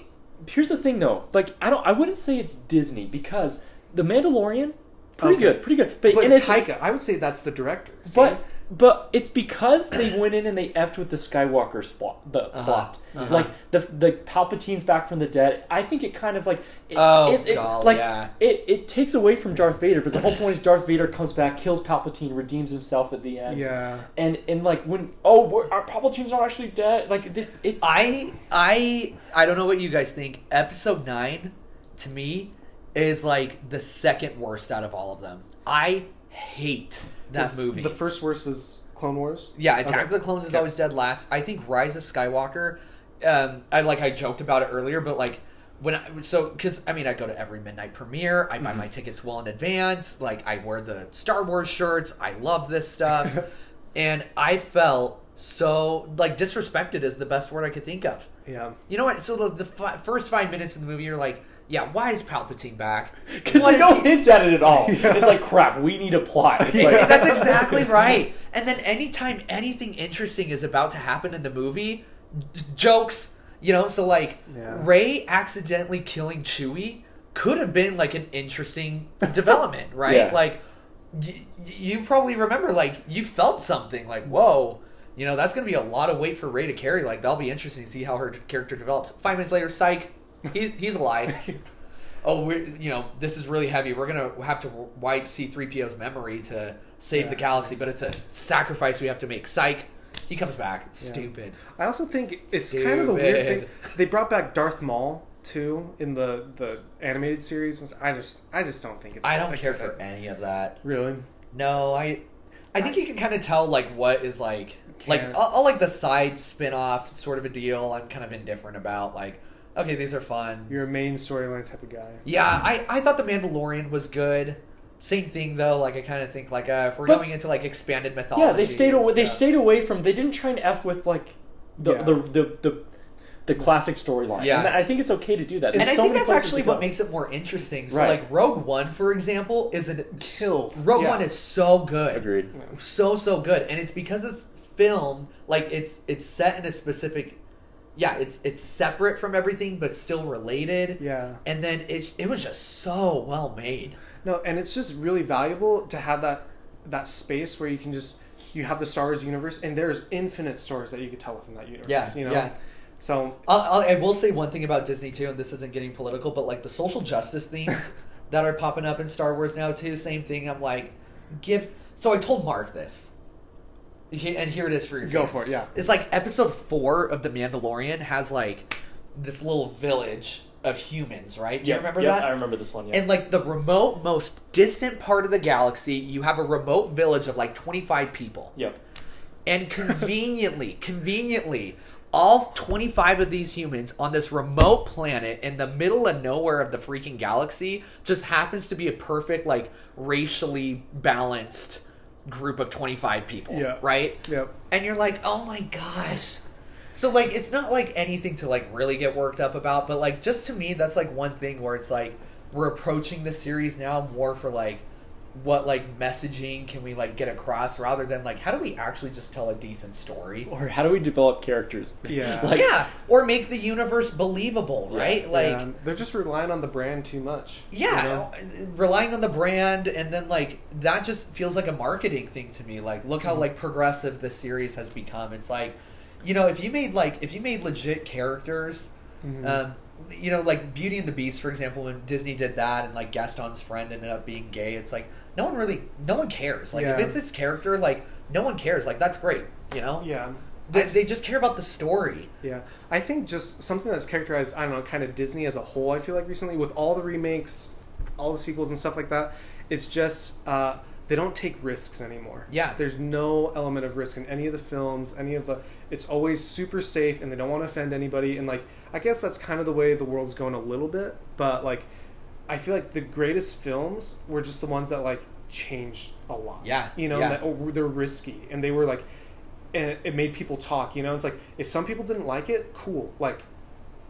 here's the thing though, like I don't I wouldn't say it's Disney because The Mandalorian, pretty Okay. good, pretty good. But, but and it's, Taika, I would say that's the director. see? but but it's because they went in and they effed with the Skywalker spot, the Uh-huh. plot. Uh-huh. Like the the Palpatine's back from the dead. I think it kind of like it, Oh, it, it, golly, like yeah. it it takes away from Darth Vader, but the whole point is Darth Vader comes back, kills Palpatine, redeems himself at the end. yeah, And and like when oh we're, our Palpatine's not actually dead. Like it, it I I I don't know what you guys think. Episode nine, to me, is like the second worst out of all of them. I hate that movie. The first worst is Clone Wars. Yeah, Attack Okay. of the Clones is always dead last. I think Rise of Skywalker. Um, I like I joked about it earlier, but like when I so because I mean I go to every midnight premiere. I Mm-hmm. buy my tickets well in advance. Like I wear the Star Wars shirts. I love this stuff, and I felt so like disrespected is the best word I could think of. Yeah, You know what? So the, the fi- first five minutes of the movie, you're like, yeah, why is Palpatine back? because What they don't he- hint at it at all. Yeah. It's like crap. We need a plot. It's Yeah, like, that's exactly right. And then anytime anything interesting is about to happen in the movie, jokes, you know, so like Yeah. Rey accidentally killing Chewie could have been like an interesting development, right? Yeah. Like y- you probably remember like you felt something like, "Whoa, you know, that's going to be a lot of weight for Rey to carry. Like that'll be interesting to see how her character develops." 5 minutes later, psych, he's he's alive. oh, we're you know this is really heavy. We're gonna have to wipe C-3PO's memory to save the galaxy, but it's a sacrifice we have to make. Psych, he comes back. Stupid. I also think it's kind of a weird thing. They brought back Darth Maul too in the the animated series. I just I just don't think it's. I don't care for any of that. really. No, I, I think you can kind of tell like what is like like all, all like the side spin off sort of a deal. I'm kind of indifferent about like okay, these are fun. You're a main storyline type of guy. Yeah, I, I thought the Mandalorian was good. Same thing though. Like I kind of think like uh, if we're But- going into like expanded mythology, yeah, they stayed away. They stayed away from. They didn't try and f with like the Yeah. the, the the the classic storyline. Yeah. and I think it's okay to do that. And There's I think many that's actually what makes it more interesting. So Right. like Rogue One, for example, is an Killed. Rogue Yeah. One is so good. agreed. so so good and it's because it's filmed like it's it's set in a specific yeah, it's it's separate from everything but still related. Yeah. And then it it was just so well made. No, and it's just really valuable to have that that space where you can just you have the Star Wars universe, and there's infinite stories that you could tell within that universe. Yeah, you know. yeah. So I'll, I'll, I will say one thing about Disney too, and this isn't getting political, but like the social justice themes that are popping up in Star Wars now too. Same thing. I'm like, give. So I told Mark this, and here it is for your Go fans. for it, yeah. It's like episode four of The Mandalorian has like this little village of humans, right? Do you Yep, remember yep, that? I remember this one. Yeah. And like the remote, most distant part of the galaxy, you have a remote village of like 25 people. yep. And conveniently, conveniently, all 25 of these humans on this remote planet in the middle of nowhere of the freaking galaxy just happens to be a perfect, like, racially balanced group of 25 people. Yeah. Right? Yep. And you're like, oh my gosh. So, like, it's not like anything to, like, really get worked up about, but, like, just to me, that's, like, one thing where it's like, we're approaching the series now more for, like, what like messaging can we like get across rather than like how do we actually just tell a decent story Or how do we develop characters? Yeah. like, yeah or make the universe believable right like Yeah, they're just relying on the brand too much. yeah, you know? relying on the brand and then like that just feels like a marketing thing to me like look Mm-hmm. how like progressive the series has become it's like you know if you made like if you made legit characters Mhm. um you know like beauty and the beast for example when disney did that and like gaston's friend ended up being gay it's like no one really no one cares like if Yeah. it's this character like no one cares like that's great you know yeah. they, they just care about the story Yeah, I think just something that's characterized, I don't know, kind of Disney as a whole. I feel like recently with all the remakes, all the sequels and stuff like that, it's just uh, they don't take risks anymore. Yeah. there's no element of risk in any of the films, any of the. It's always super safe, and they don't want to offend anybody. And like, I guess that's kind of the way the world's going a little bit. But like, I feel like the greatest films were just the ones that like changed a lot. Yeah, you know, yeah. that oh, they're risky, and they were like and it made people talk. You know, it's like if some people didn't like it, cool. Like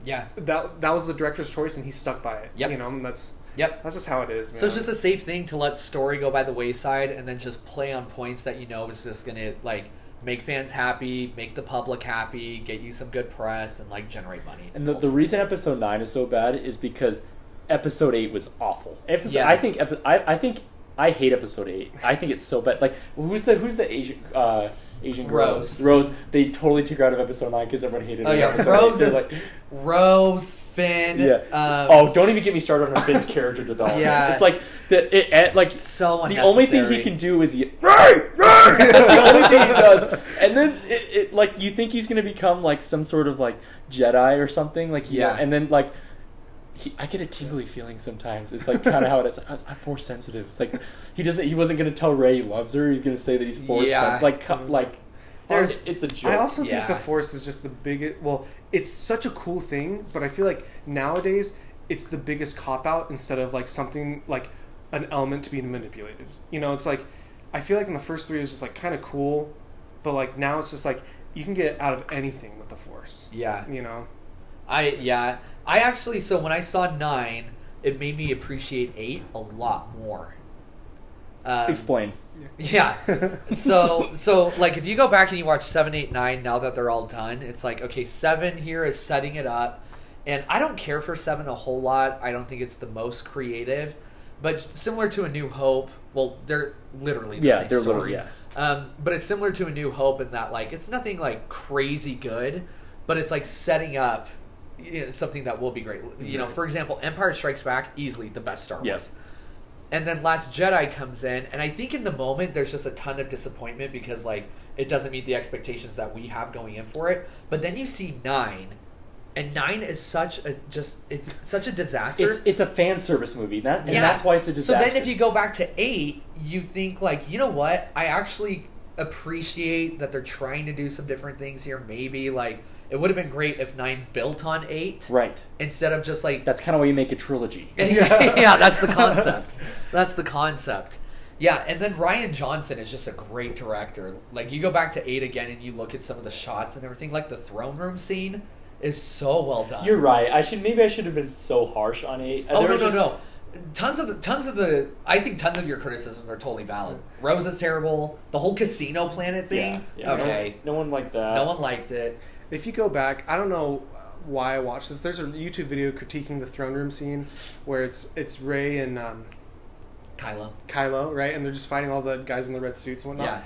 yeah that that was the director's choice, and he stuck by it. Yeah, You know, and that's yep that's just how it is. Man. So it's just a safe thing to let story go by the wayside and then just play on points that you know is just gonna like make fans happy, make the public happy, get you some good press, and like generate money. And the, the reason episode nine is so bad is because episode eight was awful. Episode, Yeah. I think epi- I, I think I hate episode eight. I think it's so bad. Like who's the who's the Asian uh, Asian girl? Rose. Rose. They totally took her out of episode nine because everyone hated Oh her. in yeah, episode Rose is like, Rose, Finn. yeah. Um, oh, don't even get me started on Finn's character development. Yeah. It's like the it, like so the only thing he can do is he, right, right. That's the only thing he does. And then it, it like you think he's gonna become like some sort of like Jedi or something like Yeah. yeah. And then like he, I get a tingly feeling sometimes. It's like kind of how it is. I was, I'm force sensitive. It's like he doesn't. He wasn't gonna tell Rey he loves her. He's gonna say that he's force Yeah. sen- like co- mm-hmm. like. There's- it's a joke. I also Yeah. think the Force is just the biggest. Well, it's such a cool thing, but I feel like nowadays it's the biggest cop out instead of like something like an element to be manipulated. You know, it's like I feel like in the first three it was just like kind of cool, but like now it's just like you can get out of anything with the Force. Yeah, You know. I yeah. I actually so when I saw nine, it made me appreciate eight a lot more. Um, Explain. Yeah. so so like if you go back and you watch seven, eight, nine, now that they're all done, it's like okay, seven here is setting it up, and I don't care for seven a whole lot. I don't think it's the most creative, but similar to A New Hope. Well, they're literally the Yeah, same they're story. literally- Um, but it's similar to A New Hope in that like it's nothing like crazy good, but it's like setting up something that will be great. You know, for example, Empire Strikes Back easily the best Star Wars. Yes. And then Last Jedi comes in, and I think in the moment there's just a ton of disappointment because like it doesn't meet the expectations that we have going in for it. But then you see nine, and nine is such a just it's such a disaster. It's it's a fan service movie. That and Yeah. that's why it's a disaster. So then if you go back to eight, you think like, you know what? I actually appreciate that they're trying to do some different things here. Maybe like it would have been great if nine built on eight right. instead of just like That's kind of why you make a trilogy. yeah, that's the concept. That's the concept. Yeah, and then Rian Johnson is just a great director. Like you go back to eight again and you look at some of the shots and everything, like the throne room scene is so well done. You're right. I should maybe I should have been so harsh on eight. Oh There no no just- no! Tons of the tons of the I think tons of your criticisms are totally valid. Rose is terrible. The whole casino planet thing. Yeah, yeah. Okay. No, no one liked that. No one liked it. If you go back, I don't know why I watched this. There's a YouTube video critiquing the throne room scene where it's it's Rey and um, Kylo. Kylo, right? And they're just fighting all the guys in the red suits and whatnot.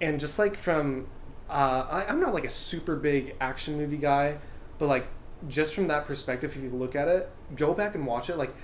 Yeah. And just like from, uh, I, I'm not like a super big action movie guy, but like just from that perspective, if you look at it, go back and watch it. Like,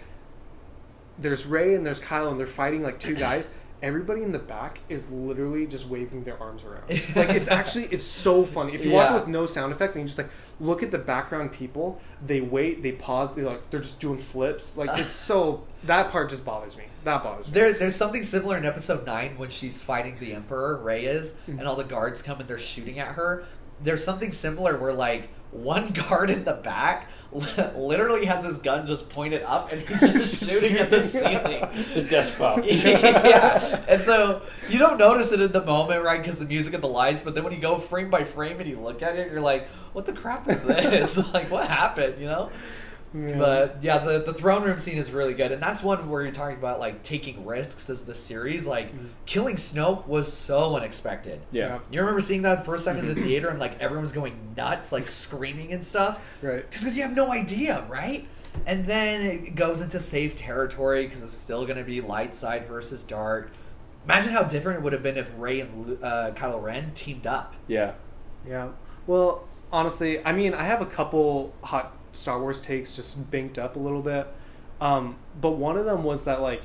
there's Rey and there's Kylo, and they're fighting like two guys. Everybody in the back is literally just waving their arms around. Like it's actually it's so funny. If you watch it with no sound effects and you just like look at the background people, they wait, they pause, they like they're just doing flips. Like it's so that part just bothers me. That bothers me. There, there's something similar in episode nine when she's fighting the Emperor, Rey is, Mm-hmm. and all the guards come and they're shooting at her. There's something similar where like one guard in the back literally has his gun just pointed up and he's just shooting at the ceiling. The desk pop. yeah, and so you don't notice it in the moment, right? Because the music and the lights. But then when you go frame by frame and you look at it, you're like, "What the crap is this? like, what happened?" You know? Yeah. But yeah, the the throne room scene is really good, and that's one where you're talking about like taking risks as the series. Like, killing Snoke was so unexpected. Yeah. You remember seeing that the first time in the theater, and like everyone was going nuts, like screaming and stuff right. because you have no idea, right? And then it goes into safe territory because it's still going to be light side versus dark. Imagine how different it would have been if Rey and Lu- uh, Kylo Ren teamed up. Yeah. Yeah. Well, honestly, I mean, I have a couple hot Star Wars takes just banked up a little bit. Um, but one of them was that, like,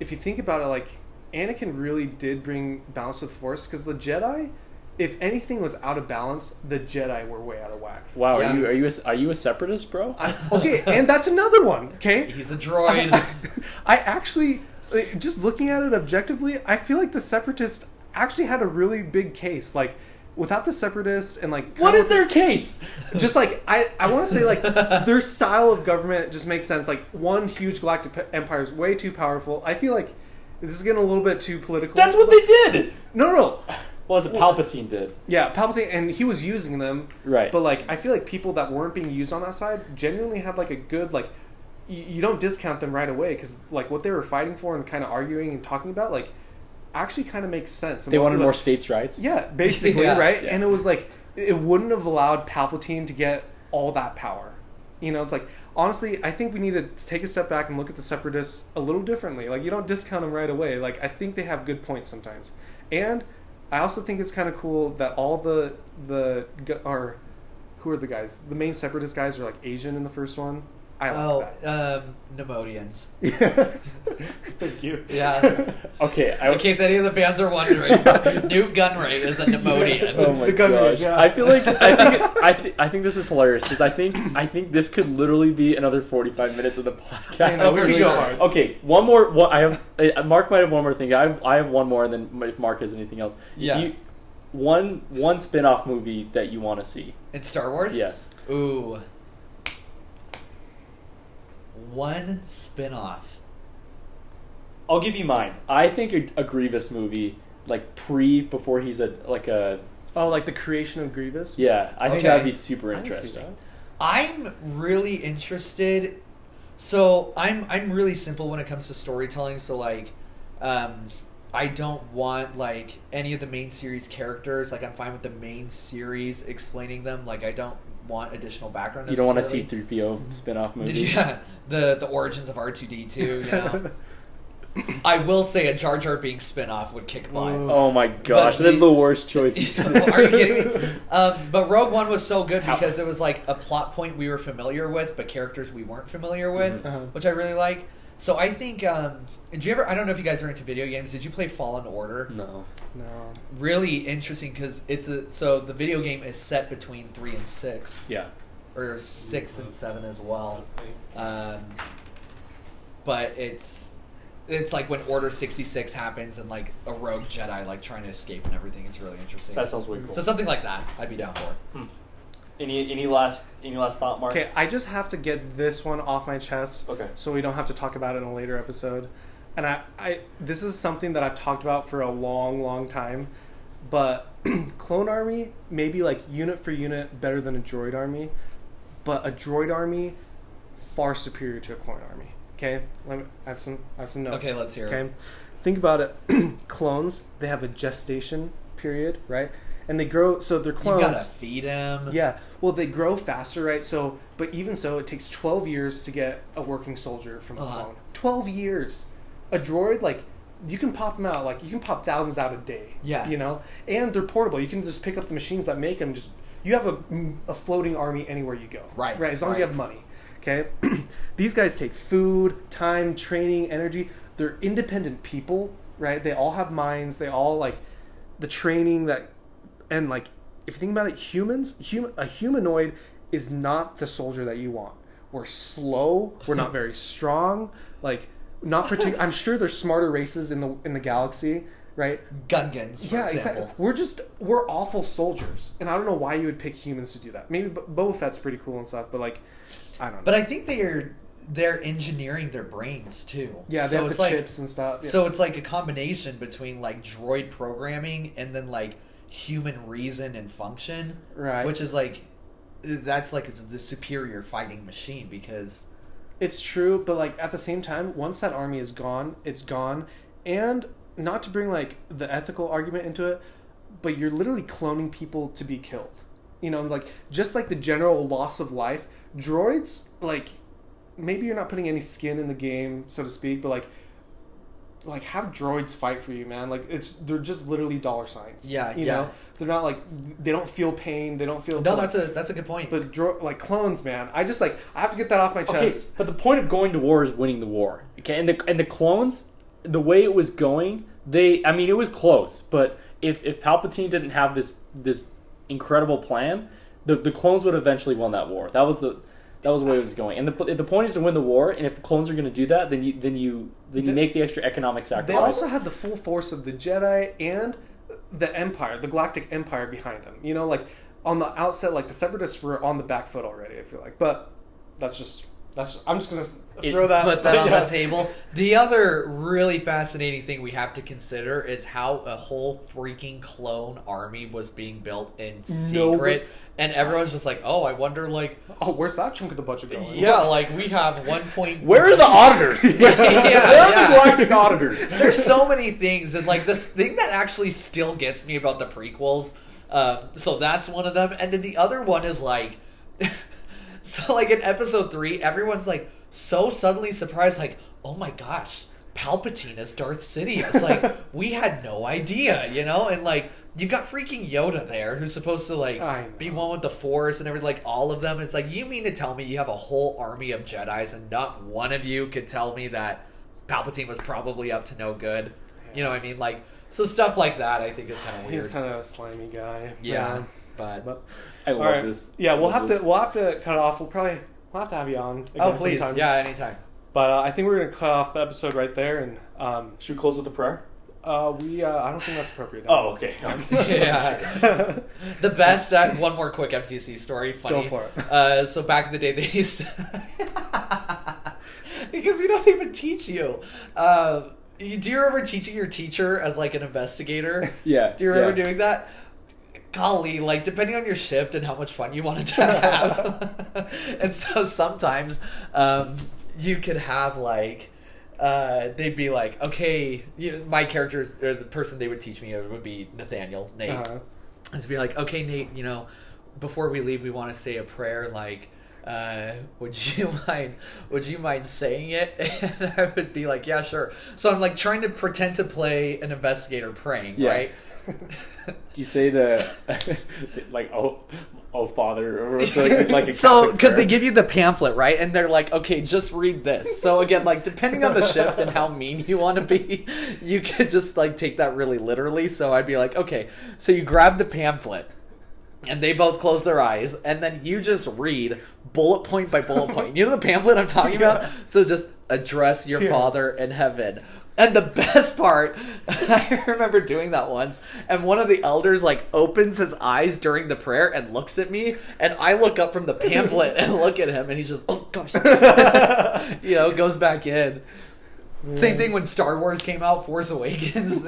if you think about it, like, Anakin really did bring balance to the Force because the Jedi, if anything was out of balance, the Jedi were way out of whack. Wow. Yeah. Are you are you a, are you a separatist, bro? I, okay, and that's another one. Okay, He's a droid. I, I actually, like, just looking at it objectively, I feel like the Separatists actually had a really big case. Like, without the Separatists and like, what is their case? just like I, I want to say like their style of government just makes sense. Like one huge galactic empire is way too powerful. I feel like this is getting a little bit too political. That's what they did. No, no, no. Well, as a Palpatine did. Yeah, Palpatine, and he was using them. Right. But like, I feel like people that weren't being used on that side genuinely had like a good like. You, you don't discount them right away because like what they were fighting for and kind of arguing and talking about like actually kind of makes sense. And They wanted like- more states' rights. Yeah, basically, Yeah. right? Yeah. And it was like it wouldn't have allowed Palpatine to get all that power. You know, it's like honestly, I think we need to take a step back and look at the separatists a little differently. Like you don't discount them right away. Like I think they have good points sometimes. And I also think it's kind of cool that all the the are who are the guys? The main separatist guys are like Asian in the first one. I oh, like that. um, Neimoidians. Thank you. Yeah. Okay. I, In case any of the fans are wondering, Nute Gunray is a Neimoidian. Oh my The gosh! race, yeah. I feel like I think I, th- I think this is hilarious because I think I think this could literally be another forty-five minutes of the podcast. Know, Really go. hard. Okay, one more. One, I have uh, Mark might have one more thing. I have I have one more, and then if Mark has anything else, Yeah. You, one one spin-off movie that you want to see. In Star Wars? Yes. Ooh. One spin off. I'll give you mine. I think a, a Grievous movie, like pre before he's a like a oh, like the creation of Grievous. yeah. I think Okay. that'd be super I can see interesting. I'm really interested. So I'm I'm really simple when it comes to storytelling. So like, um, I don't want like any of the main series characters. Like I'm fine with the main series explaining them. Like I don't want additional background. You don't want to see three PO spin-off movie. Yeah, the the origins of R two D two. You know, I will say a Jar Jar Binks spin off would kick butt. Ooh. Oh my gosh, that's the- worst choice. Are you kidding me? Um, but Rogue One was so good How- because it was like a plot point we were familiar with, but characters we weren't familiar with, Uh-huh. which I really like. So I think. Um, did you ever? I don't know if you guys are into video games. Did you play Fallen Order? no. No. Really interesting because it's a so the video game is set between three and six, Yeah. or six and seven as well. Um, but it's it's like when Order sixty six happens and like a rogue Jedi like trying to escape and everything. It's really interesting. That sounds way cool. so something like that, I'd be down for. any any last any last thought, Mark? Okay, I just have to get this one off my chest. Okay. So we don't have to talk about it in a later episode. And I, I this is something that I've talked about for a long, long time. But clone army maybe like unit for unit better than a droid army, but a droid army far superior to a clone army. Okay, Let me, I have some I have some notes. Okay, let's hear it. Okay, think about it. Clones they have a gestation period, right? and they grow. So they're clones. You gotta feed him. Yeah. Well, they grow faster, right? So, but even so, it takes 12 years to get a working soldier from a Uh-huh. clone. 12 years. A droid, like, you can pop them out. Like, you can pop thousands out a day. Yeah. You know? And they're portable. You can just pick up the machines that make them. Just You have a, a floating army anywhere you go. Right, Right. As long as you have money. Okay? These guys take food, time, training, energy. They're independent people, right? They all have minds. They all, like, the training that and like if you think about it humans hum, a humanoid is not the soldier that you want we're slow we're not very strong like not particular i'm sure there's smarter races in the in the galaxy right Gungans, for yeah example. exactly we're just we're awful soldiers and i don't know why you would pick humans to do that maybe Bo- boba fett's pretty cool and stuff but like i don't know But I think they're they're engineering their brains too. yeah they so have it's the like chips and stuff yeah. so it's like a combination between like droid programming and then like human reason and function, Right. Which is like that's like it's the superior fighting machine because It's true, but like at the same time, once that army is gone, it's gone. And not to bring like the ethical argument into it, but you're literally cloning people to be killed. You know, like just like the general loss of life, droids like maybe you're not putting any skin in the game, so to speak, but like like have droids fight for you, man. Like it's they're just literally dollar signs. Yeah, you yeah. know, they're not like they don't feel pain, they don't feel. no, that's a that's a good point. but dro- like clones, man. I just like I have to get that off my chest. Okay, but the point of going to war is winning the war. Okay, and the and the clones, the way it was going, they I mean it was close, but if if Palpatine didn't have this this incredible plan, the the clones would eventually won that war. That was the that was the way it was going. And the the point is to win the war, and if the clones are going to do that, then you then you then you The- make the extra economic sacrifice. They also had the full force of the Jedi and the Empire, the Galactic Empire behind them. You know, like on the outset, like the Separatists were on the back foot already. I feel like, but that's just that's. I'm just gonna It- throw that. put that on yeah. the table. The other really fascinating thing we have to consider is how a whole freaking clone army was being built in No, secret, and everyone's just like, "Oh, I wonder, like, Oh, where's that chunk of the budget going? yeah, like we have one point. Where are the auditors? Where are yeah. the galactic auditors? There's so many things, and like this thing that actually still gets me about the prequels. Um, so that's one of them, and then the other one is like, so like in episode three, everyone's like so suddenly surprised, like, oh my gosh, Palpatine is Darth Sidious. Like we had no idea, you know, and like. You've got freaking Yoda there, who's supposed to like be one with the Force and everything, like all of them. It's like you mean to tell me you have a whole army of Jedi's and not one of you could tell me that Palpatine was probably up to no good. You know what I mean? Like so stuff like that. I think is kind of weird. He's kind of a slimy guy. yeah, man. but But I love all right. this. Yeah, we'll have this. to we'll have to cut off. We'll probably we'll have to have you on. oh please, sometime. yeah, anytime. But uh, I think we're gonna cut off the episode right there, and um, Should we close with a prayer? Uh, we uh, I don't think that's appropriate. Oh, okay. Yeah. The best. Uh, one more quick MTC story. Funny. Go for it. Uh, so back in the day, they used to because you know they would teach you. Uh, you- do you remember teaching your teacher as like an investigator? Yeah. Do you remember yeah. doing that? Golly, like depending on your shift and how much fun you wanted to have, and so sometimes um, you could have like uh, they'd be like, okay, you know, my characters or the person they would teach me would be Nathaniel Nate. Uh-huh. And to be like, okay, Nate, you know, before we leave, we want to say a prayer. Like, uh, would you mind? Would you mind saying it? And I would be like, yeah, sure. So I'm like trying to pretend to play an investigator praying, Yeah. right? Do you say the like oh oh father or like, like a so because they give you the pamphlet right? And they're like okay just read this. So again like depending on the shift and how mean you want to be you could just like take that really literally. So i'd be like okay. So you grab the pamphlet and they both close their eyes and then you just read bullet point by bullet point. You know the pamphlet i'm talking about? So just address your Yeah. father in heaven and the best part, I remember doing that once, and one of the elders like opens his eyes during the prayer and looks at me, and I look up from the pamphlet and look at him, and he's just, oh gosh, you know, goes back in. Same thing when Star Wars came out, Force Awakens.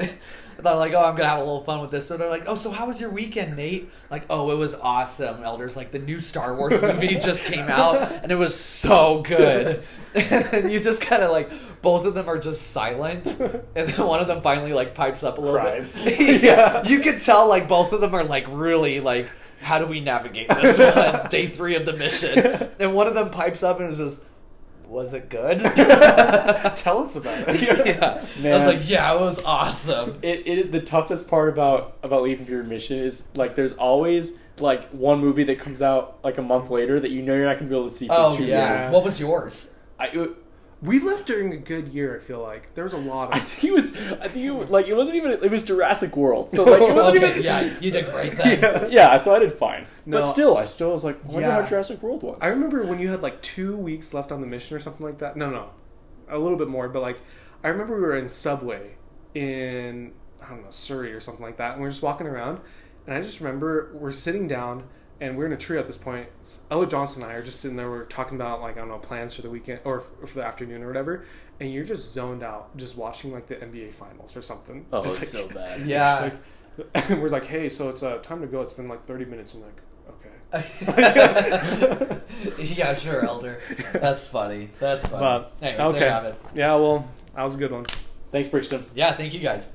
They're like, oh, I'm gonna have a little fun with this. So they're like, oh, so how was your weekend, Nate? Like, oh, it was awesome. Elder's like, the new Star Wars movie just came out, and it was so good. and you just kind of like, both of them are just silent, and then one of them finally like pipes up a little Cries. bit. yeah, you can tell like both of them are like really like. How do we navigate this one? Day three of the mission. And one of them pipes up and is just, was it good? Tell us about it. yeah. I was like, yeah, it was awesome. it, it the toughest part about about leaving for your mission is like there's always like one movie that comes out like a month later that you know you're not gonna be able to see for Oh two yeah. years. What was yours? I, it, We left during a good year. I feel like there was a lot I of. think it was I think it, was- like it wasn't even it was Jurassic World so like it wasn't Okay, even yeah, you did great then. Yeah. yeah so I did fine No. but still I still was like I wonder Yeah. how Jurassic World was I remember when you had like two weeks left on the mission or something like that. No, no, a little bit more. But like, I remember we were in Subway in I don't know Surrey or something like that, and we are just walking around, and I just remember we're sitting down. And we're in a trio at this point. Elder Johnson and I are just sitting there. We're talking about like I don't know plans for the weekend or for the afternoon or whatever. And you're just zoned out, just watching like the NBA finals or something. oh Just, it's like- so bad Yeah. just, like, we're like, hey, so it's uh, time to go. It's been like 30 minutes. I'm like, okay. yeah, sure, Elder. That's funny. That's funny. But Anyways, okay, there you have it. yeah. Well, that was a good one. thanks Brixton Yeah, thank you guys.